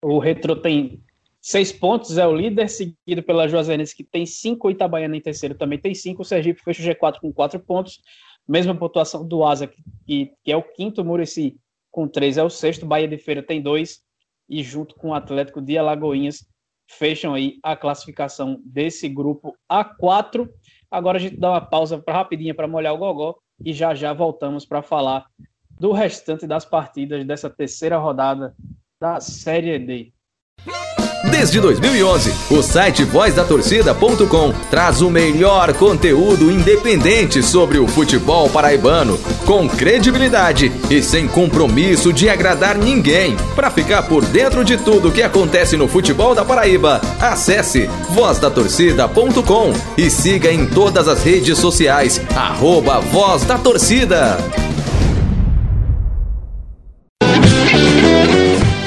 A: O Retro tem seis pontos, é o líder, seguido pela Juazeirense, que tem cinco, o Itabaiana em terceiro também tem cinco, o Sergipe fecha o G4 com quatro pontos, mesma pontuação do Asa, que, que é o quinto, o Murici com três é o sexto, Bahia de Feira tem dois, e junto com o Atlético de Alagoinhas fecham aí a classificação desse grupo A4. Agora a gente dá uma pausa pra, rapidinha para molhar o gogó e já já voltamos para falar do restante das partidas dessa terceira rodada da Série D.
D: Desde 2011, o site vozdatorcida.com traz o melhor conteúdo independente sobre o futebol paraibano, com credibilidade e sem compromisso de agradar ninguém. Para ficar por dentro de tudo que acontece no futebol da Paraíba, acesse vozdatorcida.com e siga em todas as redes sociais, arroba Voz da Torcida.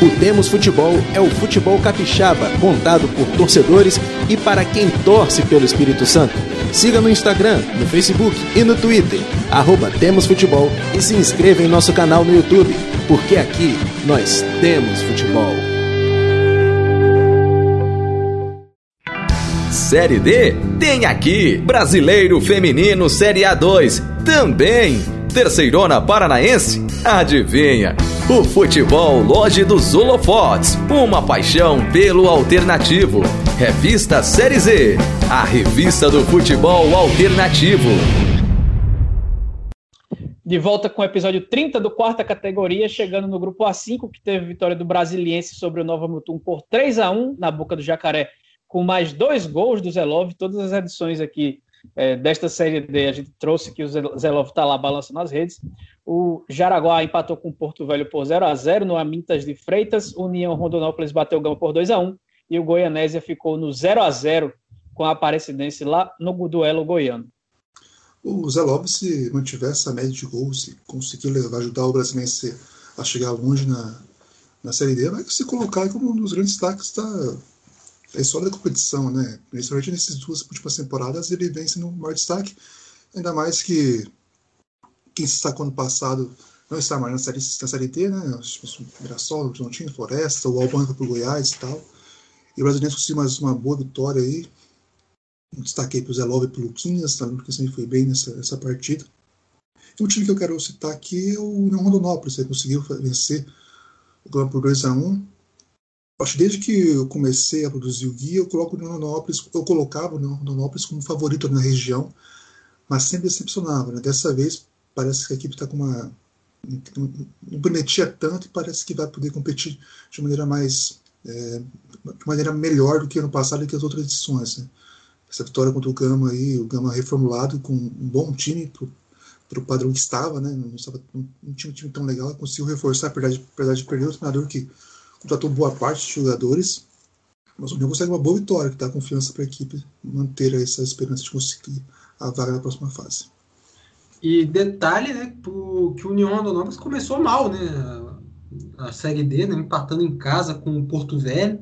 I: O Temos Futebol é o futebol capixaba, contado por torcedores e para quem torce pelo Espírito Santo. Siga no Instagram, no Facebook e no Twitter, arroba Temos Futebol e se inscreva em nosso canal no YouTube, porque aqui nós temos futebol.
D: Série D tem aqui Brasileiro Feminino Série A2 também. Terceirona Paranaense? Adivinha? O futebol Loja dos Holofotes, uma paixão pelo alternativo. Revista Série Z, a revista do futebol alternativo.
A: De volta com o episódio 30 do quarta categoria, chegando no grupo A5, que teve vitória do Brasiliense sobre o Nova Mutum por 3 a 1 na boca do Jacaré, com mais dois gols do Zelov. Todas as edições aqui é, desta série D, a gente trouxe que o Zelov está lá balançando as redes. O Jaraguá empatou com o Porto Velho por 0 a 0 no Amintas de Freitas. União Rondonópolis bateu o Gama por 2 a 1 e o Goianésia ficou no 0 a 0 com a Aparecidense lá no duelo goiano.
B: O Zelov, se mantiver essa média de gols, se conseguir levar, ajudar o Brasiliense a chegar longe na, na Série D, vai se colocar como um dos grandes destaques da, da história da competição, né? Principalmente nessas duas últimas temporadas, ele vem sendo o maior destaque, ainda mais que quem se destacou ano passado não está mais na Série, na série D, né? Mirassol, Horizontino, Floresta, o Albanca para o Goiás e tal. E o Brasiliense conseguiu mais uma boa vitória aí, destaquei para o Zé Love e para o Luquinhas, tá? Luquinhas também foi bem nessa, nessa partida. E o time que eu quero citar aqui é o União Rondonópolis, ele conseguiu vencer o Gama por 2 a 1 Acho que desde que eu comecei a produzir o guia, eu coloco o União Rondonópolis, eu colocava o União Rondonópolis como favorito na região, mas sempre decepcionava. Né? Dessa vez parece que a equipe está com uma. Não prometia tanto e parece que vai poder competir de maneira mais. É, de maneira melhor do que ano passado e que as outras edições. Né? essa vitória contra o Gama aí, o Gama reformulado com um bom time para o padrão que estava, né? Não, estava, um time tão legal, conseguiu reforçar, apesar de, apesar de perder o treinador que contratou boa parte dos jogadores, mas o União consegue uma boa vitória, que dá confiança para a equipe manter essa esperança de conseguir a vaga na próxima fase.
C: E detalhe, né, que o União Rondonópolis começou mal, né? A Série D, né, empatando em casa com o Porto Velho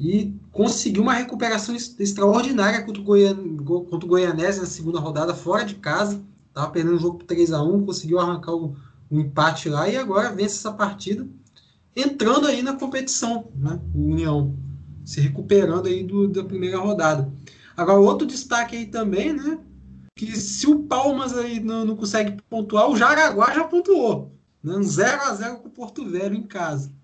C: e conseguiu uma recuperação extraordinária contra o, Goian, contra o Goianese na segunda rodada, fora de casa. Estava perdendo o jogo por 3 a 1 conseguiu arrancar o, um empate lá e agora vence essa partida, entrando aí na competição, né? O União se recuperando aí do, da primeira rodada. Agora, outro destaque aí também, né? Que se o Palmas aí não, não consegue pontuar, o Jaraguá já pontuou. Né? 0 a 0 com o Porto Velho em casa.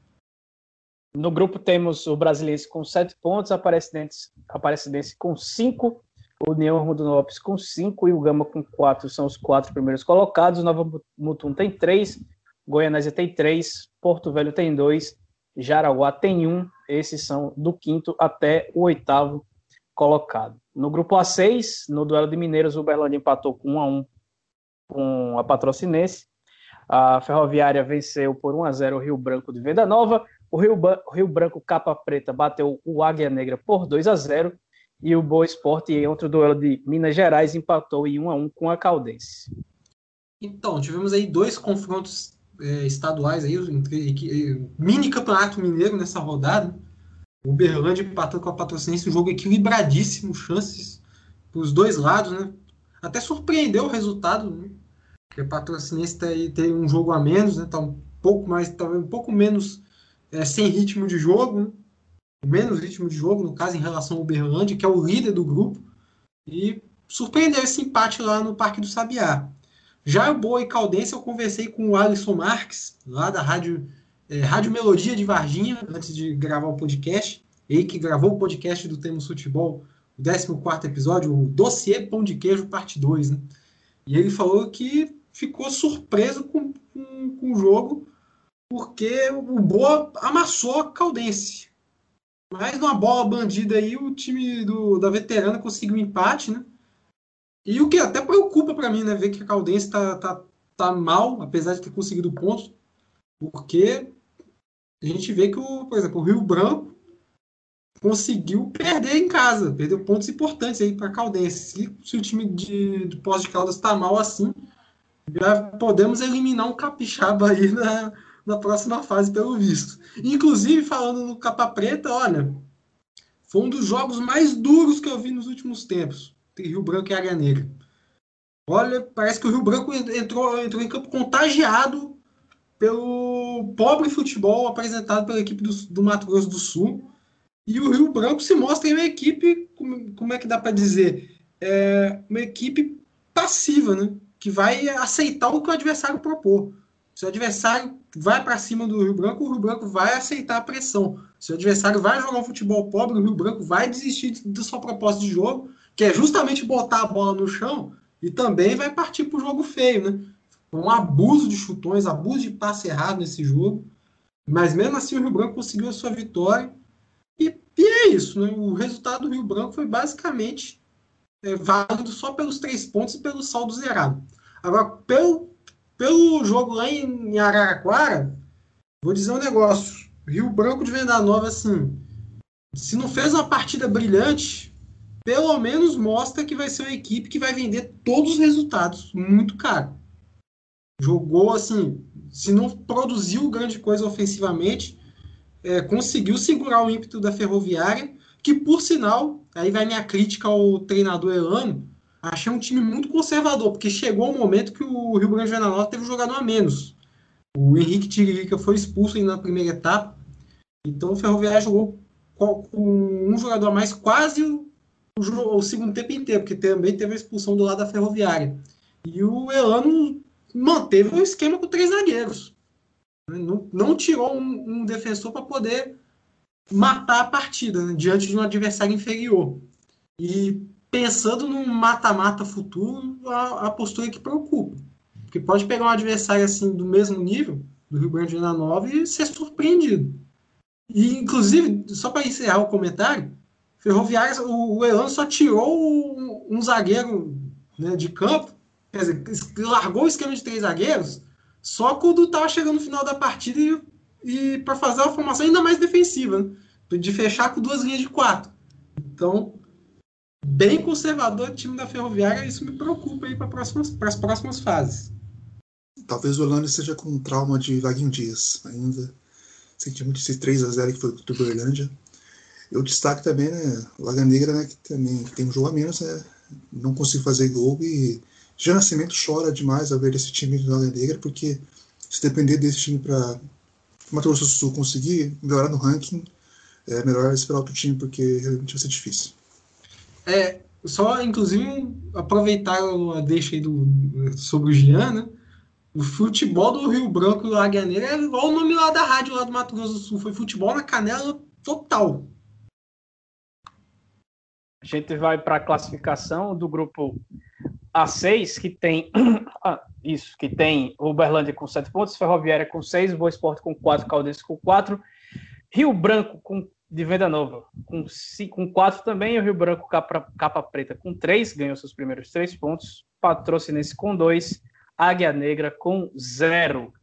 A: No grupo temos o Brasiliense com sete pontos, a Aparecidense, com cinco, o União Rondonópolis com cinco e o Gama com quatro. São os quatro primeiros colocados. Nova Mutum tem três, Goianésia tem três, Porto Velho tem dois, Jaraguá tem um. Esses são do quinto até o oitavo colocado. No grupo A6, no duelo de Mineiros, o Berlândia empatou com 1 a 1 com a Patrocinense. A Ferroviária venceu por 1 a 0 o Rio Branco de Venda Nova. O Rio, o Rio Branco Capa Preta bateu o Águia Negra por 2 a 0 e o Boa Esporte, em outro duelo de Minas Gerais, empatou em 1 a 1 com a Caldense.
C: Então, tivemos aí dois confrontos é, estaduais aí, mini campeonato mineiro nessa rodada. O Berlândia empatando com a Patrocinense, um jogo equilibradíssimo, chances para os dois lados, né? Até surpreendeu o resultado, né? Porque a Patrocinense tem, tem um jogo a menos, né? Tá um pouco mais, talvez um pouco menos é, sem ritmo de jogo, né? menos ritmo de jogo, no caso, em relação ao Uberlândia, que é o líder do grupo, e surpreendeu esse empate lá no Parque do Sabiá. Já o Boa e Caldense, eu conversei com o Alisson Marques, lá da Rádio, é, Rádio Melodia de Varginha, antes de gravar o podcast. Ele que gravou o podcast do Temos Futebol, o 14 episódio, o Dossiê Pão de Queijo, parte 2. Né? E ele falou que ficou surpreso com, com, com o jogo, porque o Boa amassou a Caldense. Mas numa bola bandida aí, o time do, da veterana conseguiu um empate, né? E o que até preocupa para mim, né? Ver que a Caldense tá, tá, tá mal, apesar de ter conseguido pontos, porque a gente vê que, o, por exemplo, o Rio Branco conseguiu perder em casa, perdeu pontos importantes aí para a Caldense. Se, se, o time de, de Pós de Caldas está mal assim, já podemos eliminar um capixaba aí na, na próxima fase, pelo visto. Inclusive, falando no Capa Preta, olha, foi um dos jogos mais duros que eu vi nos últimos tempos, Rio Branco e Área Negra. Olha, parece que o Rio Branco entrou, entrou em campo contagiado pelo pobre futebol apresentado pela equipe do, do Mato Grosso do Sul. E o Rio Branco se mostra uma equipe, como, como é que dá para dizer? É uma equipe passiva, né? Que vai aceitar o que o adversário propor. Se o adversário vai para cima do Rio Branco, o Rio Branco vai aceitar a pressão. Se o adversário vai jogar um futebol pobre, o Rio Branco vai desistir da sua proposta de jogo, que é justamente botar a bola no chão, e também vai partir para o jogo feio, né? um abuso de chutões, abuso de passe errado nesse jogo. Mas mesmo assim o Rio Branco conseguiu a sua vitória. E, e é isso, né? O resultado do Rio Branco foi basicamente é, válido só pelos três pontos e pelo saldo zerado. Agora, pelo, pelo jogo lá em, Araraquara, vou dizer um negócio. Rio Branco de Venda Nova, assim, se não fez uma partida brilhante, pelo menos mostra que vai ser uma equipe que vai vender todos os resultados muito caro. Jogou assim, se não produziu grande coisa ofensivamente, é, conseguiu segurar o ímpeto da Ferroviária, que por sinal, aí vai minha crítica ao treinador Elano, achei um time muito conservador, porque chegou um momento que o Rio Grande do Norte teve um jogador a menos. O Henrique Tiririca foi expulso na primeira etapa, então o Ferroviária jogou com um jogador a mais quase o, segundo tempo inteiro, porque também teve a expulsão do lado da Ferroviária. E o Elano manteve o esquema com três zagueiros. Não, não tirou um, um defensor para poder matar a partida né, diante de um adversário inferior. E pensando num mata-mata futuro, a, a, postura que preocupa. Porque pode pegar um adversário assim do mesmo nível, do Rio Grande do Norte, e ser surpreendido. E, inclusive, só para encerrar o comentário, Ferroviária, o, o Elan só tirou um, um zagueiro né, de campo, quer dizer, largou o esquema de três zagueiros, só quando estava chegando no final da partida e, e para fazer uma formação ainda mais defensiva, né, de fechar com duas linhas de quatro. Então, bem conservador o time da Ferroviária, isso me preocupa aí para as próximas fases.
B: Talvez o Orlando esteja com um trauma de Vaguinho Dias ainda. Senti muito esse 3 a 0 que foi contra o Uberlândia. Eu destaque também, né, Laga Negra, né, que também tem um jogo a menos, né, não consigo fazer gol e já Nascimento chora demais ao ver esse time do Laga Negra, porque se depender desse time para Mato Grosso do Sul conseguir melhorar no ranking, é melhor esperar outro time, porque realmente vai ser difícil.
C: É, só, inclusive, aproveitar a deixa aí do, sobre o Gian, né? O futebol do Rio Branco e do Águia Negra é igual o nome lá da rádio lá do Mato Grosso do Sul. Foi futebol na canela total.
A: Gente vai para a classificação do grupo A6, que tem ah, isso, que tem Uberlândia com 7 pontos, Ferroviária com 6, Boa Esporte com 4, Caldense com 4, Rio Branco com de Venda Nova, com, com quatro também, o Rio Branco capa, capa preta com três, ganhou seus primeiros três pontos, Patrocinense com dois, Águia Negra com zero.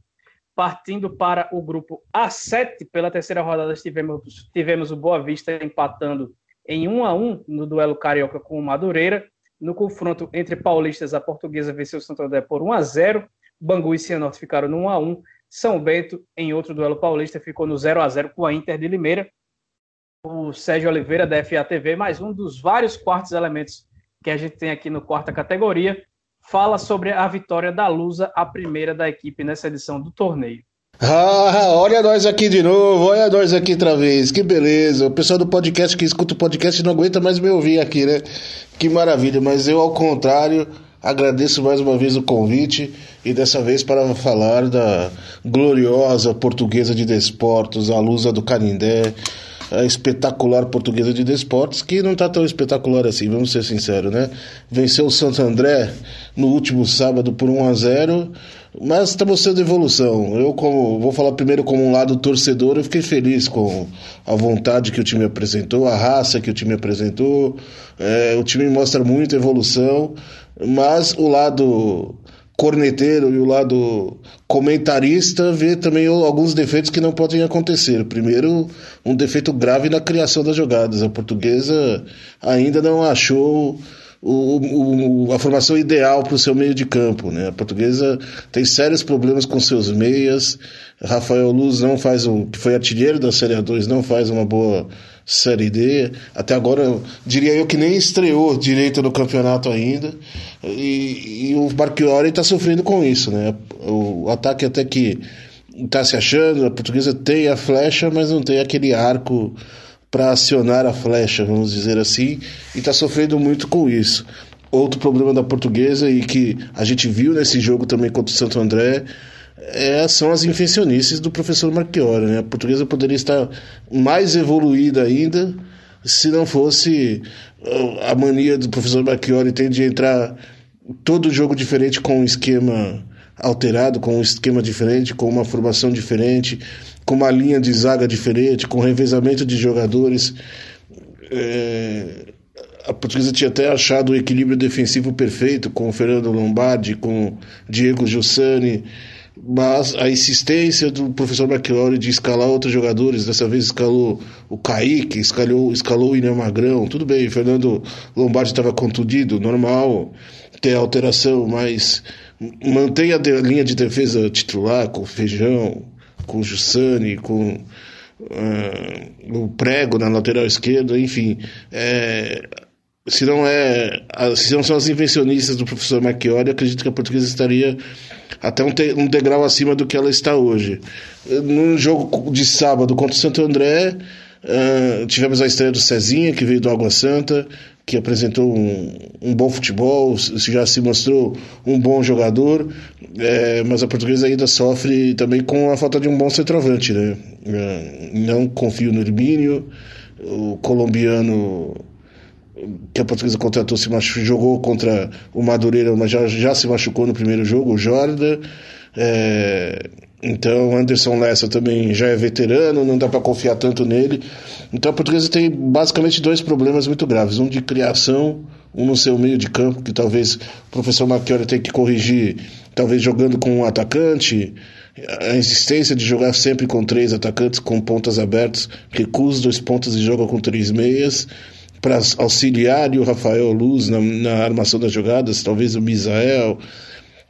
A: Partindo para o grupo A7, pela terceira rodada tivemos, tivemos o Boa Vista empatando em 1 a 1 no duelo carioca com o Madureira. No confronto entre paulistas, a portuguesa venceu o Santo André por 1 a 0. Bangu e Cianorte ficaram no 1 a 1. São Bento, em outro duelo paulista, ficou no 0 a 0 com a Inter de Limeira o Sérgio Oliveira da FATV, mais um dos vários quartos elementos que a gente tem aqui no quarta categoria, fala sobre a vitória da Lusa, a primeira da equipe nessa edição do torneio.
J: Ah, olha nós aqui de novo, olha nós aqui outra vez, que beleza. O pessoal do podcast que escuta o podcast não aguenta mais me ouvir aqui, né? Que maravilha, mas eu, ao contrário, agradeço mais uma vez o convite e dessa vez para falar da gloriosa portuguesa de desportos, a Lusa do Canindé a espetacular portuguesa de desportes, que não está tão espetacular assim, vamos ser sinceros, né? Venceu o Santo André no último sábado por 1 a 0 mas está mostrando evolução. Eu, como vou falar primeiro como um lado torcedor, eu fiquei feliz com a vontade que o time apresentou, a raça que o time apresentou. É, o time mostra muita evolução, mas o lado corneteiro e o lado comentarista vê também alguns defeitos que não podem acontecer. Primeiro, um defeito grave na criação das jogadas. A portuguesa ainda não achou o, o, a formação ideal para o seu meio de campo. Né? A portuguesa tem sérios problemas com seus meias. Rafael Luz não faz um, que foi artilheiro da Série A2, não faz uma boa Série D. Até agora, diria eu que nem estreou direito no campeonato ainda. E, e o Marchiori está sofrendo com isso, né? O, o ataque até que está se achando, a portuguesa tem a flecha, mas não tem aquele arco para acionar a flecha, vamos dizer assim, e está sofrendo muito com isso. Outro problema da portuguesa e que a gente viu nesse jogo também contra o Santo André é, são as invencionices do professor Marchiori. Né? A portuguesa poderia estar mais evoluída ainda se não fosse uh, a mania do professor Marchiori tem de entrar todo jogo diferente com um esquema alterado, com um esquema diferente, com uma formação diferente, com uma linha de zaga diferente, com revezamento de jogadores. É, a portuguesa tinha até achado o equilíbrio defensivo perfeito com o Fernando Lombardi, com Diego Giussani, mas a insistência do professor McLaurin de escalar outros jogadores, dessa vez escalou o Kaique, escalou, escalou o Inel Magrão, tudo bem, Fernando Lombardi estava contundido, normal ter alteração, mas mantém a linha de defesa titular com o Feijão, com o Jussani, com uh, o Prego na lateral esquerda, enfim, é, se não é se não são as invencionistas do professor Marchiori, acredito que a portuguesa estaria até um, te, um degrau acima do que ela está hoje. No jogo de sábado contra o Santo André, uh, tivemos a estreia do Cezinha, que veio do Água Santa, que apresentou um, um bom futebol, já se mostrou um bom jogador, é, mas a portuguesa ainda sofre também com a falta de um bom centroavante. Né? Uh, não confio no Hermínio, o colombiano que a portuguesa contratou se machucou, jogou contra o Madureira, mas já, já se machucou no primeiro jogo, o Jordan. É, então, Anderson Lessa também já é veterano, não dá para confiar tanto nele. Então, a portuguesa tem basicamente dois problemas muito graves: um de criação, um no seu meio de campo, que talvez o professor Marchiori tenha que corrigir, talvez jogando com um atacante. A insistência de jogar sempre com três atacantes, com pontas abertas, recua os dois pontos e joga com três meias para auxiliar o Rafael Luz na, na, armação das jogadas, talvez o Misael,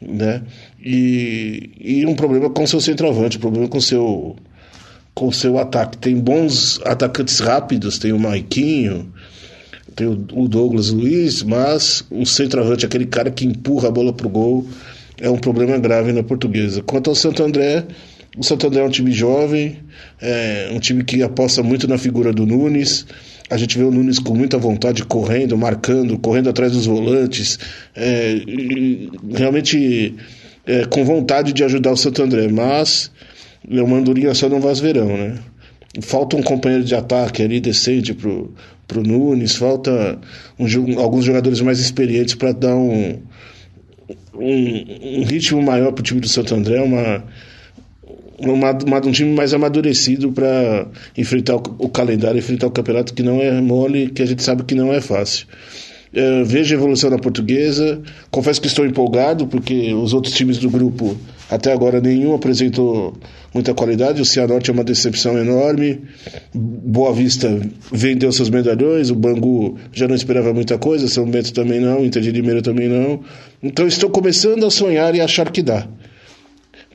J: né? E, e um problema com seu centroavante, um problema com seu com seu ataque. Tem bons atacantes rápidos, tem o Maiquinho, tem o, Douglas Luiz, mas o centroavante, aquele cara que empurra a bola pro gol, é um problema grave na portuguesa. Quanto ao Santo André, o Santo André é um time jovem, é um time que aposta muito na figura do Nunes. A gente vê o Nunes com muita vontade, correndo, marcando, correndo atrás dos volantes, é, realmente é, com vontade de ajudar o Santo André, mas o Mandurinha só não vai verão, né? Falta um companheiro de ataque ali decente pro, pro Nunes, falta um, alguns jogadores mais experientes para dar um, um, um, ritmo maior pro time do Santo André, uma uma, um time mais amadurecido para enfrentar o, o, calendário, enfrentar o campeonato que não é mole, que a gente sabe que não é fácil. É, vejo a evolução da portuguesa. Confesso que estou empolgado, porque os outros times do grupo, até agora, nenhum apresentou muita qualidade. O Cianorte é uma decepção enorme. Boa Vista vendeu seus medalhões. O Bangu já não esperava muita coisa. São Bento também não. Inter de Limeira também não. Então estou começando a sonhar e achar que dá.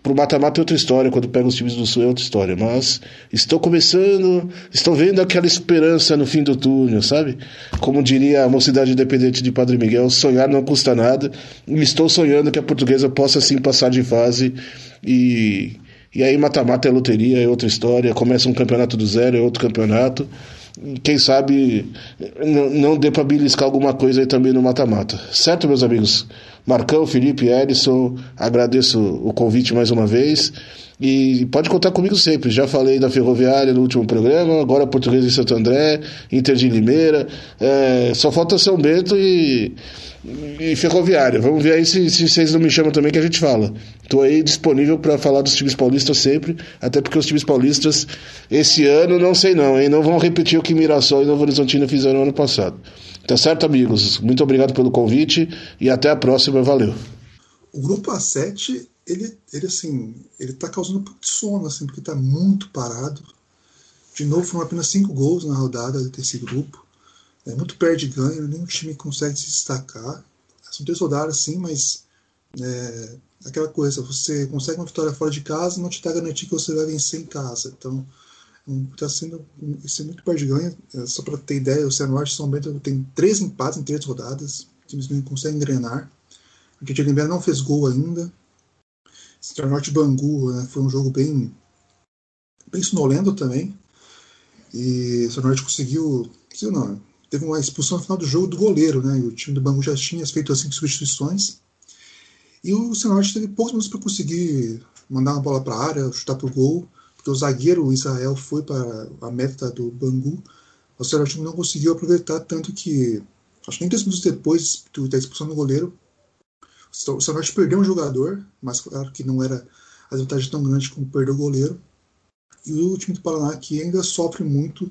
J: Pro mata-mata é outra história, quando pega os times do Sul é outra história. Mas estou começando, estou vendo aquela esperança no fim do túnel, sabe? Como diria a mocidade independente de Padre Miguel, sonhar não custa nada. E estou sonhando que a portuguesa possa sim passar de fase e. E aí mata-mata é loteria, é outra história, começa um campeonato do zero, é outro campeonato. Quem sabe não dê para beliscar alguma coisa aí também no mata-mata. Certo, meus amigos? Marcão, Felipe, Edson, agradeço o convite mais uma vez. E pode contar comigo sempre. Já falei da Ferroviária no último programa, agora Português em Santo André, Inter de Limeira. É, só falta São Bento e, e Ferroviária. Vamos ver aí se, se vocês não me chamam também que a gente fala. Estou aí disponível para falar dos times paulistas sempre, até porque os times paulistas esse ano não sei não, hein? Não vão repetir o que Mirassol e Novo Horizontino fizeram ano passado. Tá certo, amigos? Muito obrigado pelo convite e até a próxima. Valeu.
B: O grupo A7, ele, ele assim, ele tá causando um pouco de sono, assim, porque tá muito parado. De novo, foram apenas cinco gols na rodada desse grupo. É muito perde ganho, nenhum time consegue se destacar. São três rodadas, sim, mas é, aquela coisa, você consegue uma vitória fora de casa, não te dá garantia que você vai vencer em casa. Então, Está sendo isso é muito perde ganha. É, só para ter ideia, o Cianorte São Bento tem três empates em três rodadas. Os times não conseguem engrenar. O que Limeira não fez gol ainda. Cianorte Bangu né, foi um jogo bem, bem sonolento também. E o Cianorte conseguiu. Conseguiu não, teve uma expulsão no final do jogo do goleiro, né? E o time do Bangu já tinha feito as cinco substituições. E o Cianorte teve poucos minutos para conseguir mandar uma bola para a área, chutar para o gol porque o zagueiro Israel foi para a meta do Bangu, o Celtic não conseguiu aproveitar, tanto que, acho que nem dois minutos depois da expulsão do goleiro, O Cianorte perdeu um jogador, mas claro que não era a vantagem tão grande como perder o goleiro. E o time do Paraná aqui ainda sofre muito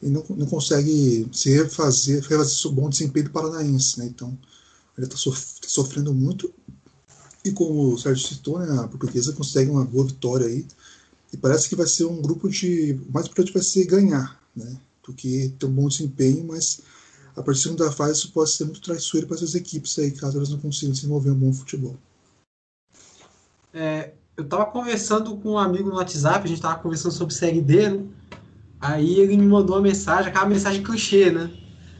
B: e não, não consegue se refazer, refazer o bom desempenho do Paranaense. Né? Então, ele está sof tá sofrendo muito. E como o Sérgio citou, né, a portuguesa consegue uma boa vitória aí. E parece que vai ser um grupo de. O mais importante vai ser ganhar, né? Do que ter um bom desempenho, mas a partir da segunda fase isso pode ser muito traiçoeiro para essas equipes aí, caso elas não consigam desenvolver um bom futebol.
C: É, eu estava conversando com um amigo no WhatsApp, a gente estava conversando sobre Série D, né? Aí ele me mandou uma mensagem, aquela mensagem clichê, né?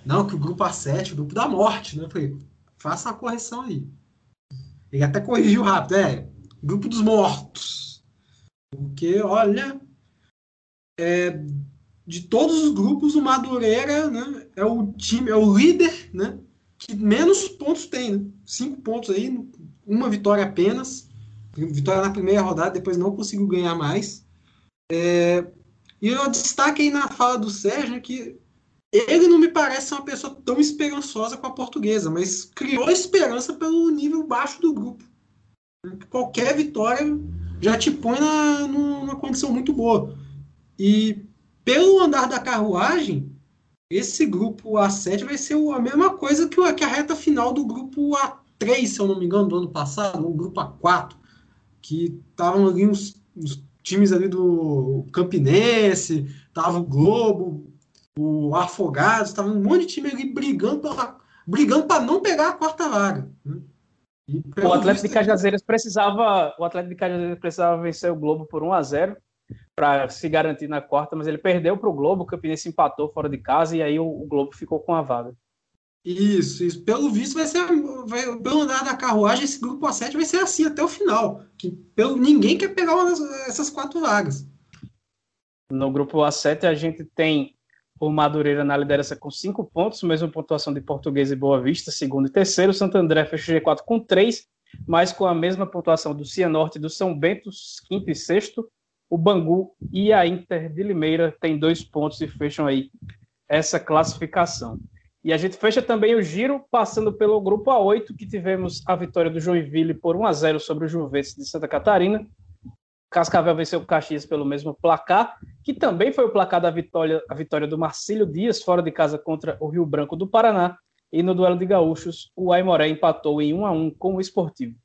C: Não, que o grupo A7, o grupo da morte, né? Eu falei, faça uma correção aí. Ele até corrigiu rápido, é, grupo dos mortos. Porque, olha, é, de todos os grupos, o Madureira né, é o time, é o líder, né? Que menos pontos tem, né? Cinco pontos aí, uma vitória apenas. Vitória na primeira rodada, depois não conseguiu ganhar mais. É, e eu destaque aí na fala do Sérgio que ele não me parece uma pessoa tão esperançosa com a portuguesa, mas criou esperança pelo nível baixo do grupo. Qualquer vitória já te põe na, numa condição muito boa. E pelo andar da carruagem, esse grupo A7 vai ser a mesma coisa que a reta final do grupo A3, se eu não me engano, do ano passado, o grupo A4, que estavam ali uns, uns times ali do Campinense, tava o Globo, o Afogados, tava um monte de time ali brigando para brigando para não pegar a quarta vaga. Né?
A: o Atlético de Cajazeiras precisava, o Atlético de Cajazeiras precisava vencer o Globo por 1 a 0 para se garantir na quarta, mas ele perdeu para o Globo, o Campinense empatou fora de casa e aí o, o Globo ficou com a vaga.
C: Isso, isso. Pelo visto, vai ser. Vai, pelo andar da carruagem, esse grupo A7 vai ser assim até o final. Que pelo, ninguém quer pegar uma essas quatro vagas.
A: No grupo A7, a gente tem o Madureira na liderança com cinco pontos, mesma pontuação de Português e Boa Vista, segundo e terceiro. Santo André fecha o G4 com três, mas com a mesma pontuação do Cianorte e do São Bento, quinto e sexto. O Bangu e a Inter de Limeira têm dois pontos e fecham aí essa classificação. E a gente fecha também o giro passando pelo grupo A8, que tivemos a vitória do Joinville por 1 a 0 sobre o Juventus de Santa Catarina. Cascavel venceu o Caxias pelo mesmo placar, que também foi o placar da vitória, a vitória do Marcílio Dias fora de casa contra o Rio Branco do Paraná. E no duelo de gaúchos, o Aimoré empatou em 1 a 1 com o Esportivo.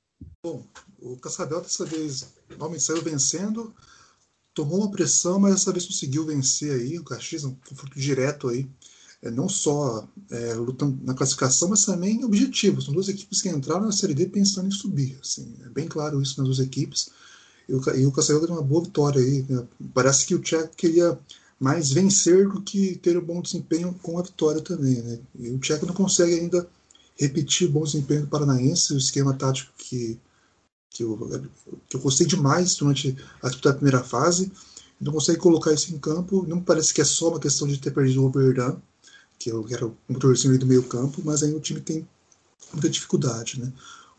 B: Bom, o Cascavel dessa vez realmente saiu vencendo, tomou uma pressão, mas dessa vez conseguiu vencer aí o Caxias, um confronto direto aí é, não só é, lutando na classificação, mas também em objetivos. São duas equipes que entraram na Série D pensando em subir. Assim, é bem claro isso nas duas equipes. E o, e o Cascavel uma boa vitória aí. Né? Parece que o Tcheco queria mais vencer do que ter um bom desempenho com a vitória também. Né? E o Tcheco não consegue ainda repetir o bom desempenho do Paranaense, o esquema tático que, que, eu, que eu gostei demais durante a primeira fase. Não consegue colocar isso em campo. Não parece que é só uma questão de ter perdido o Oberdan que eu era o motorzinho do meio campo, mas aí o time tem muita dificuldade. Né?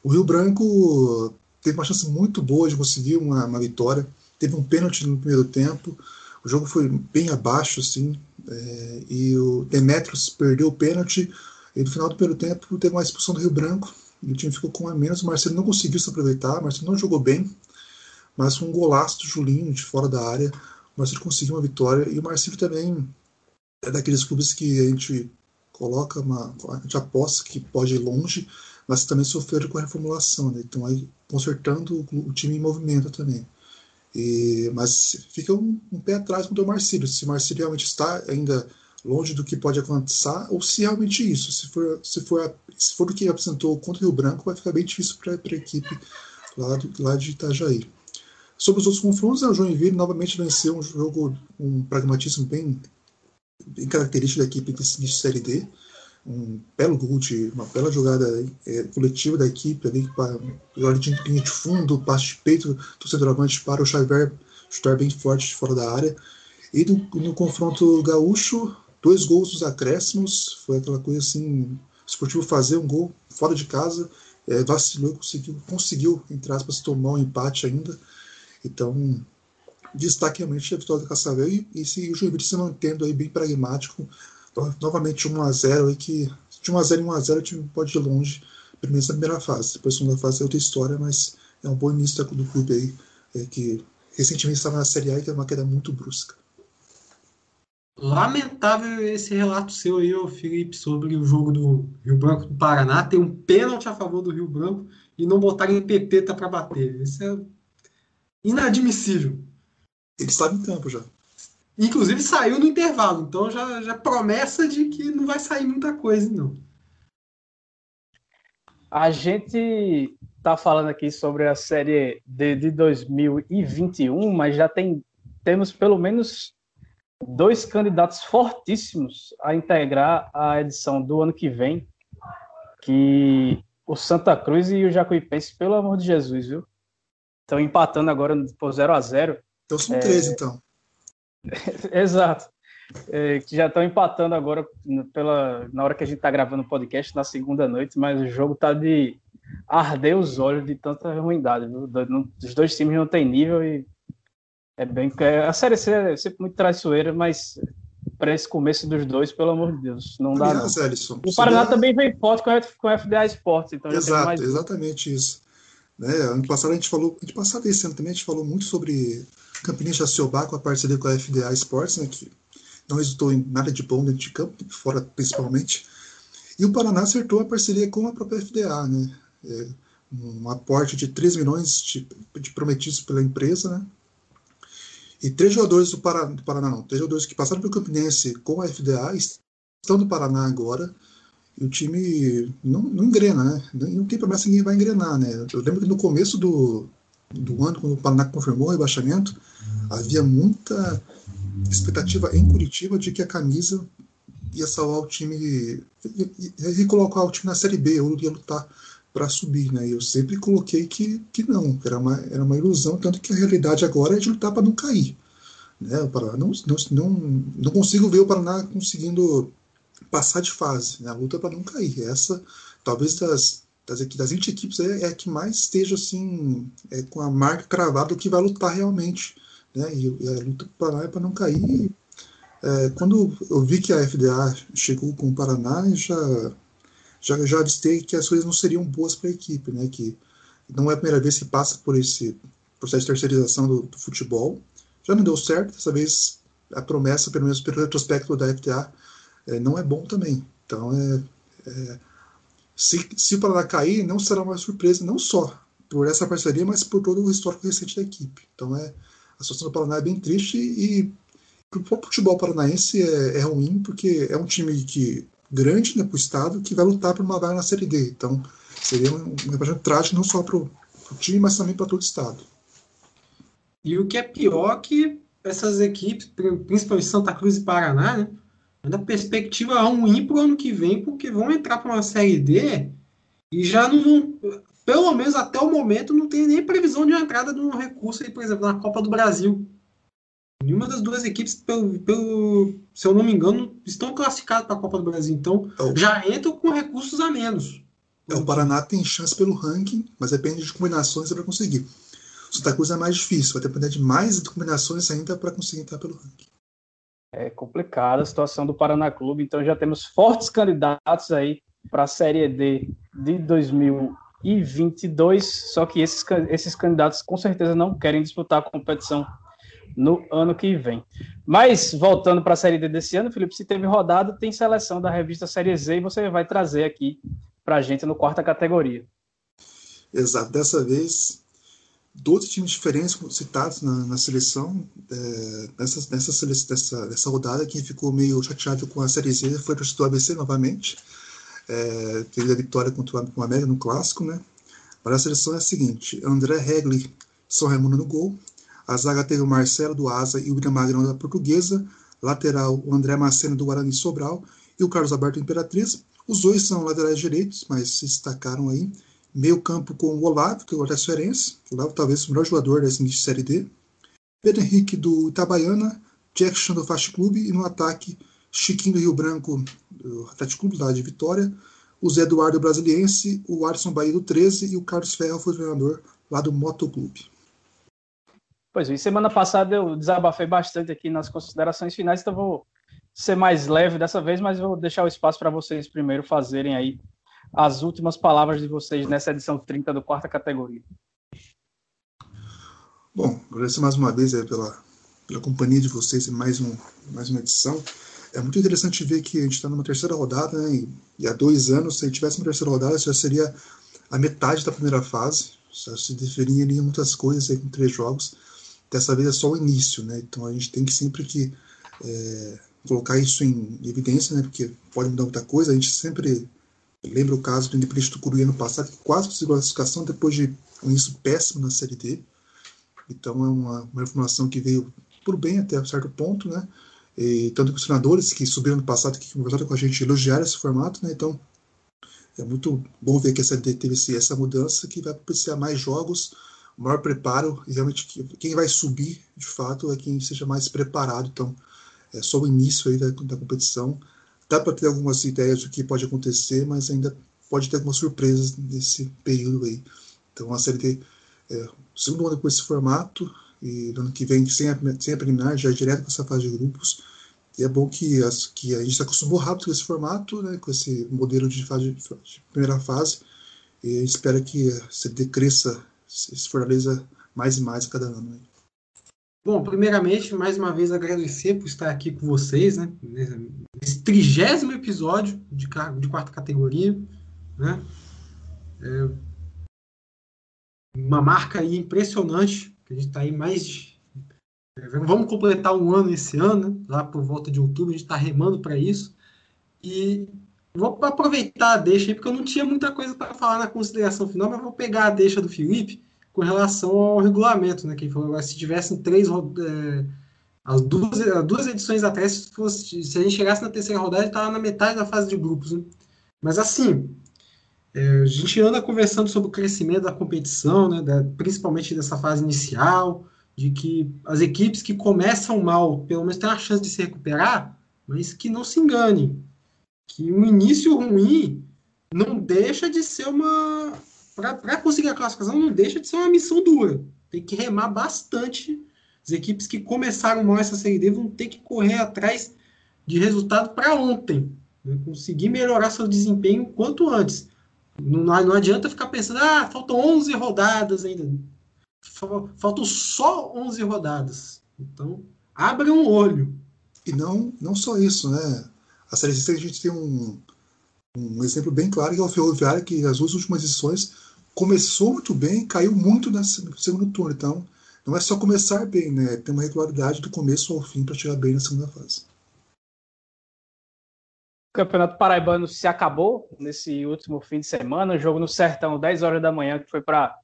B: O Rio Branco teve uma chance muito boa de conseguir uma, uma vitória, teve um pênalti no primeiro tempo, o jogo foi bem abaixo, assim, é, e o Demetrios perdeu o pênalti, e no final do primeiro tempo teve uma expulsão do Rio Branco, e o time ficou com a menos, o Marcelo não conseguiu se aproveitar, o Marcelo não jogou bem, mas com um golaço do Julinho de fora da área, o Marcelo conseguiu uma vitória, e o Marcelo também é daqueles clubes que a gente coloca uma. A gente aposta que pode ir longe, mas também sofreram com a reformulação, né? Então aí consertando o, o time em movimento também. E, mas fica um, um, pé atrás com o Marcílio, se o Marcílio realmente está ainda longe do que pode acontecer, ou se realmente isso, se for, se for, se for o que apresentou contra o Rio Branco, vai ficar bem difícil para a equipe lá, do, lá de Itajaí. Sobre os outros confrontos, o Joinville novamente venceu um jogo, um pragmatismo bem bem característica da equipe de Série D. Um belo gol, de, uma bela jogada é, coletiva da equipe ali, para jogada de linha de fundo, passe de peito do centroavante para o Xavier chutar bem forte fora da área. E no confronto gaúcho, dois gols nos acréscimos, foi aquela coisa assim, o esportivo fazer um gol fora de casa, é, vacilou e conseguiu, conseguiu, entre aspas, tomar um empate ainda. Então, destaque realmente a vitória do Cascavel e, e se o Joinville se mantendo aí bem pragmático, novamente 1 a 0 aí que de 1 a 0 em 1 a 0 o time pode ir longe, pelo menos na primeira fase. Depois a segunda fase é outra história, mas é um bom início do clube aí, é, que recentemente estava na Série A e teve uma queda muito brusca.
C: Lamentável esse relato seu aí, Felipe, sobre o jogo do Rio Branco do Paraná. Tem um pênalti a favor do Rio Branco e não botarem Pepeta para bater. Isso é inadmissível.
B: Ele estava em campo já.
C: Inclusive saiu no intervalo, então já, já promessa de que não vai sair muita coisa, não.
A: A gente está falando aqui sobre a série D de 2021, mas já tem temos pelo menos dois candidatos fortíssimos a integrar a edição do ano que vem, que o Santa Cruz e o Jacuipense, pelo amor de Jesus, viu? Estão empatando agora por 0 a 0
B: Então são é... três, então.
A: Exato. É, que já estão empatando agora pela, na hora que a gente está gravando o podcast, na segunda noite, mas o jogo está de arder os olhos de tanta ruindade. Viu? Os dois times não têm nível e é bem. A Série C é sempre muito traiçoeira, mas para esse começo dos dois, pelo amor de Deus, não dá. Aliás, não. Ellison, o Paraná também vem forte com, com o FDA Esportes. Então
B: Exato, mais... exatamente isso. Né? Ano passado a gente falou, ano passado esse ano também a gente falou muito sobre Campinense Jaciobá com a parceria com a FDA Esportes, né, que não resultou em nada de bom dentro de campo, fora principalmente. E o Paraná acertou a parceria com a própria FDA, né? É, um aporte de 3 milhões de, de prometidos pela empresa, né? E três jogadores do Paraná, do Paraná, não, três jogadores que passaram pelo Campinense com a FDA estão no Paraná agora. E o time não, não engrena, né? Não tem promessa ninguém vai engrenar, né? Eu lembro que no começo do, do ano, quando o Paraná confirmou o rebaixamento, havia muita expectativa em Curitiba de que a camisa ia salvar o time, ia recolocar o time na Série B, ou ia lutar para subir, né? Eu sempre coloquei que, que não, era uma, era uma ilusão, tanto que a realidade agora é de lutar para não cair. Né? O Paraná não, não, não, não consigo ver o Paraná conseguindo passar de fase, né? a luta para não cair. Essa, talvez das, das, das 20 equipes é, é a que mais esteja assim, é, com a marca cravada que vai lutar realmente. Né? E, e a luta para o Paraná é para não cair. É, quando eu vi que a FDA chegou com o Paraná, já já, já avistei que as coisas não seriam boas para a equipe, né? Que não é a primeira vez que passa por esse processo de terceirização do, do, futebol. Já não deu certo, dessa vez a promessa, pelo menos pelo retrospecto da FTA, é, não é bom também. Então, é, é, se, se o Paraná cair, não será uma surpresa, não só por essa parceria, mas por todo o histórico recente da equipe. Então, é, a situação do Paraná é bem triste e para o futebol paranaense é, é ruim, porque é um time que grande né, para o Estado que vai lutar por uma vaga na Série D. Então, seria um, um trágico não só para o time, mas também para todo o Estado.
C: E o que é pior que essas equipes, principalmente Santa Cruz e Paraná, né, ainda perspectiva ruim para o ano que vem, porque vão entrar para uma Série D e já não vão, pelo menos até o momento, não tem nem previsão de entrada de um recurso aí, por exemplo, na Copa do Brasil. Nenhuma das duas equipes, pelo, pelo, se eu não me engano, estão classificadas para a Copa do Brasil. Então, é já entram com recursos a menos.
B: É, o Paraná tem chance pelo ranking, mas depende de combinações para conseguir. O Santa Cruz é mais difícil, vai depender de mais combinações ainda para conseguir entrar pelo ranking.
A: É complicada a situação do Paraná Clube, então já temos fortes candidatos aí para a Série D de 2022, só que esses, esses candidatos com certeza não querem disputar a competição no ano que vem. Mas, voltando para a Série D desse ano, Felipe, se teve rodada, tem seleção da revista Série Z e você vai trazer aqui para a gente no quarta categoria.
B: Exato. Dessa vez, 12 times diferentes citados na, na seleção. É, nessa, nessa, nessa, nessa rodada, quem ficou meio chateado com a Série Z foi o ABC novamente. É, teve a vitória contra o América no clássico, né? Para a seleção é a seguinte: André Regli, São Raimundo no gol, a zaga teve o Marcelo do Asa e o William Magrão da Portuguesa. Lateral, o André Macena do Guarani Sobral e o Carlos Alberto Imperatriz. Os dois são laterais direitos, mas se destacaram aí. Meio campo com o Olavo, que é o transferência. O Olavo talvez o melhor jogador da Série D. Pedro Henrique do Itabaiana. Jackson do Fast Clube. E no ataque, Chiquinho do Rio Branco, do Atlético Clube, lá de Vitória. O Zé Eduardo Brasiliense. O Arson Bahia do 13. E o Carlos Ferro foi o treinador lá do Motoclube.
A: Pois é, semana passada eu desabafei bastante aqui nas considerações finais, então vou ser mais leve dessa vez, mas vou deixar o espaço para vocês primeiro fazerem aí as últimas palavras de vocês nessa edição 30 do quarta categoria.
B: Bom, agradecer mais uma vez pela, pela companhia de vocês em mais, um, mais uma edição. É muito interessante ver que a gente está numa terceira rodada, né, e, e, há dois anos, se a gente tivesse uma terceira rodada, já seria a metade da primeira fase, já se definiriam muitas coisas aí com três jogos. Dessa vez é só o início, né? Então a gente tem que sempre que é, colocar isso em evidência, né? Porque pode mudar muita coisa. A gente sempre lembra o caso do Independente do Curuí ano passado, que quase conseguiu a classificação depois de um início péssimo na Série D. Então é uma, uma informação que veio por bem até certo ponto, né? E, tanto que os treinadores que subiram no passado, que conversaram com a gente, elogiaram esse formato, né? Então é muito bom ver que essa teve essa mudança que vai propiciar mais jogos, maior preparo, e realmente quem vai subir, de fato, é quem seja mais preparado. Então, é só o início aí da, da competição. Dá para ter algumas ideias do que pode acontecer, mas ainda pode ter algumas surpresas nesse período aí. Então, a Série D, é, segundo ano com esse formato, e no ano que vem, sem a, sem a preliminar, já é direto com essa fase de grupos, e é bom que, as, que a gente se acostumou rápido com esse formato, né, com esse modelo de, fase, de primeira fase, e espera que a CD cresça, se fortaleça mais e mais a cada ano.
C: Bom, primeiramente, mais uma vez agradecer por estar aqui com vocês, né, nesse trigésimo episódio de, de quarta categoria, né, é uma marca aí impressionante, que a gente está aí mais de Vamos completar um ano esse ano, né? lá por volta de outubro, a gente está remando para isso. E vou aproveitar a deixa aí, porque eu não tinha muita coisa para falar na consideração final, mas vou pegar a deixa do Felipe com relação ao regulamento, né? Que falou, se tivessem três é, as duas, as duas edições atrás, se, fosse, se a gente chegasse na terceira rodada, estava na metade da fase de grupos. Né? Mas assim, é, a gente anda conversando sobre o crescimento da competição, né? Da, principalmente dessa fase inicial de que as equipes que começam mal, pelo menos têm a chance de se recuperar, mas que não se enganem, que um início ruim não deixa de ser uma para conseguir a classificação não deixa de ser uma missão dura. Tem que remar bastante. As equipes que começaram mal essa série D vão ter que correr atrás de resultado para ontem, né? conseguir melhorar seu desempenho quanto antes. Não, não adianta ficar pensando, ah, faltam 11 rodadas ainda faltam só 11 rodadas. Então, abra um olho.
B: E não, não só isso, né? A Série C a gente tem um, um exemplo bem claro que é o Ferroviário, que as duas últimas edições começou muito bem caiu muito no segundo turno. Então, não é só começar bem, né? Tem uma regularidade do começo ao fim para chegar bem na segunda fase.
A: O Campeonato Paraibano se acabou nesse último fim de semana, jogo no Sertão, 10 horas da manhã, que foi para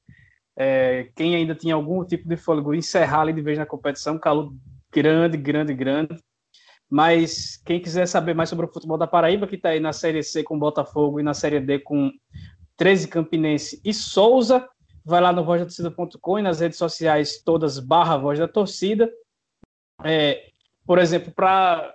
A: é, quem ainda tinha algum tipo de fôlego encerrar ali de vez na competição, calor grande, grande, grande. Mas quem quiser saber mais sobre o futebol da Paraíba, que está aí na Série C com Botafogo e na Série D com 13 Campinense e Souza, vai lá no vozdatorcida.com e nas redes sociais todas barra Voz da Torcida. É, por exemplo, para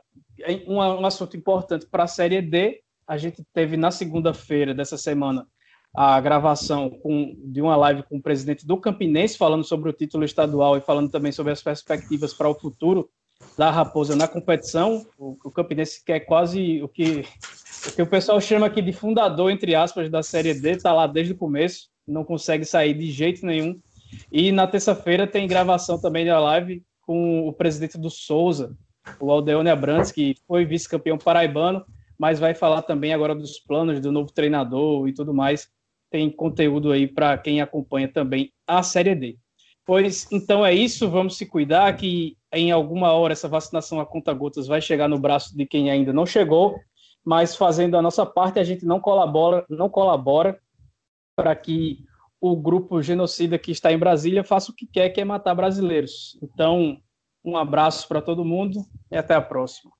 A: um, um assunto importante para a Série D, a gente teve na segunda-feira dessa semana a gravação com, de uma live com o presidente do Campinense, falando sobre o título estadual e falando também sobre as perspectivas para o futuro da Raposa na competição. O, o Campinense que é quase o que, que o pessoal chama aqui de fundador, entre aspas, da Série D, está lá desde o começo, não consegue sair de jeito nenhum. E na terça-feira tem gravação também da live com o presidente do Souza, o Aldeone Abrantes, que foi vice-campeão paraibano, mas vai falar também agora dos planos do novo treinador e tudo mais tem conteúdo aí para quem acompanha também a Série D. Pois então é isso, vamos se cuidar que em alguma hora essa vacinação a conta gotas vai chegar no braço de quem ainda não chegou, mas fazendo a nossa parte a gente não colabora, não colabora para que o grupo genocida que está em Brasília faça o que quer, que é matar brasileiros. Então, um abraço para todo mundo e até a próxima.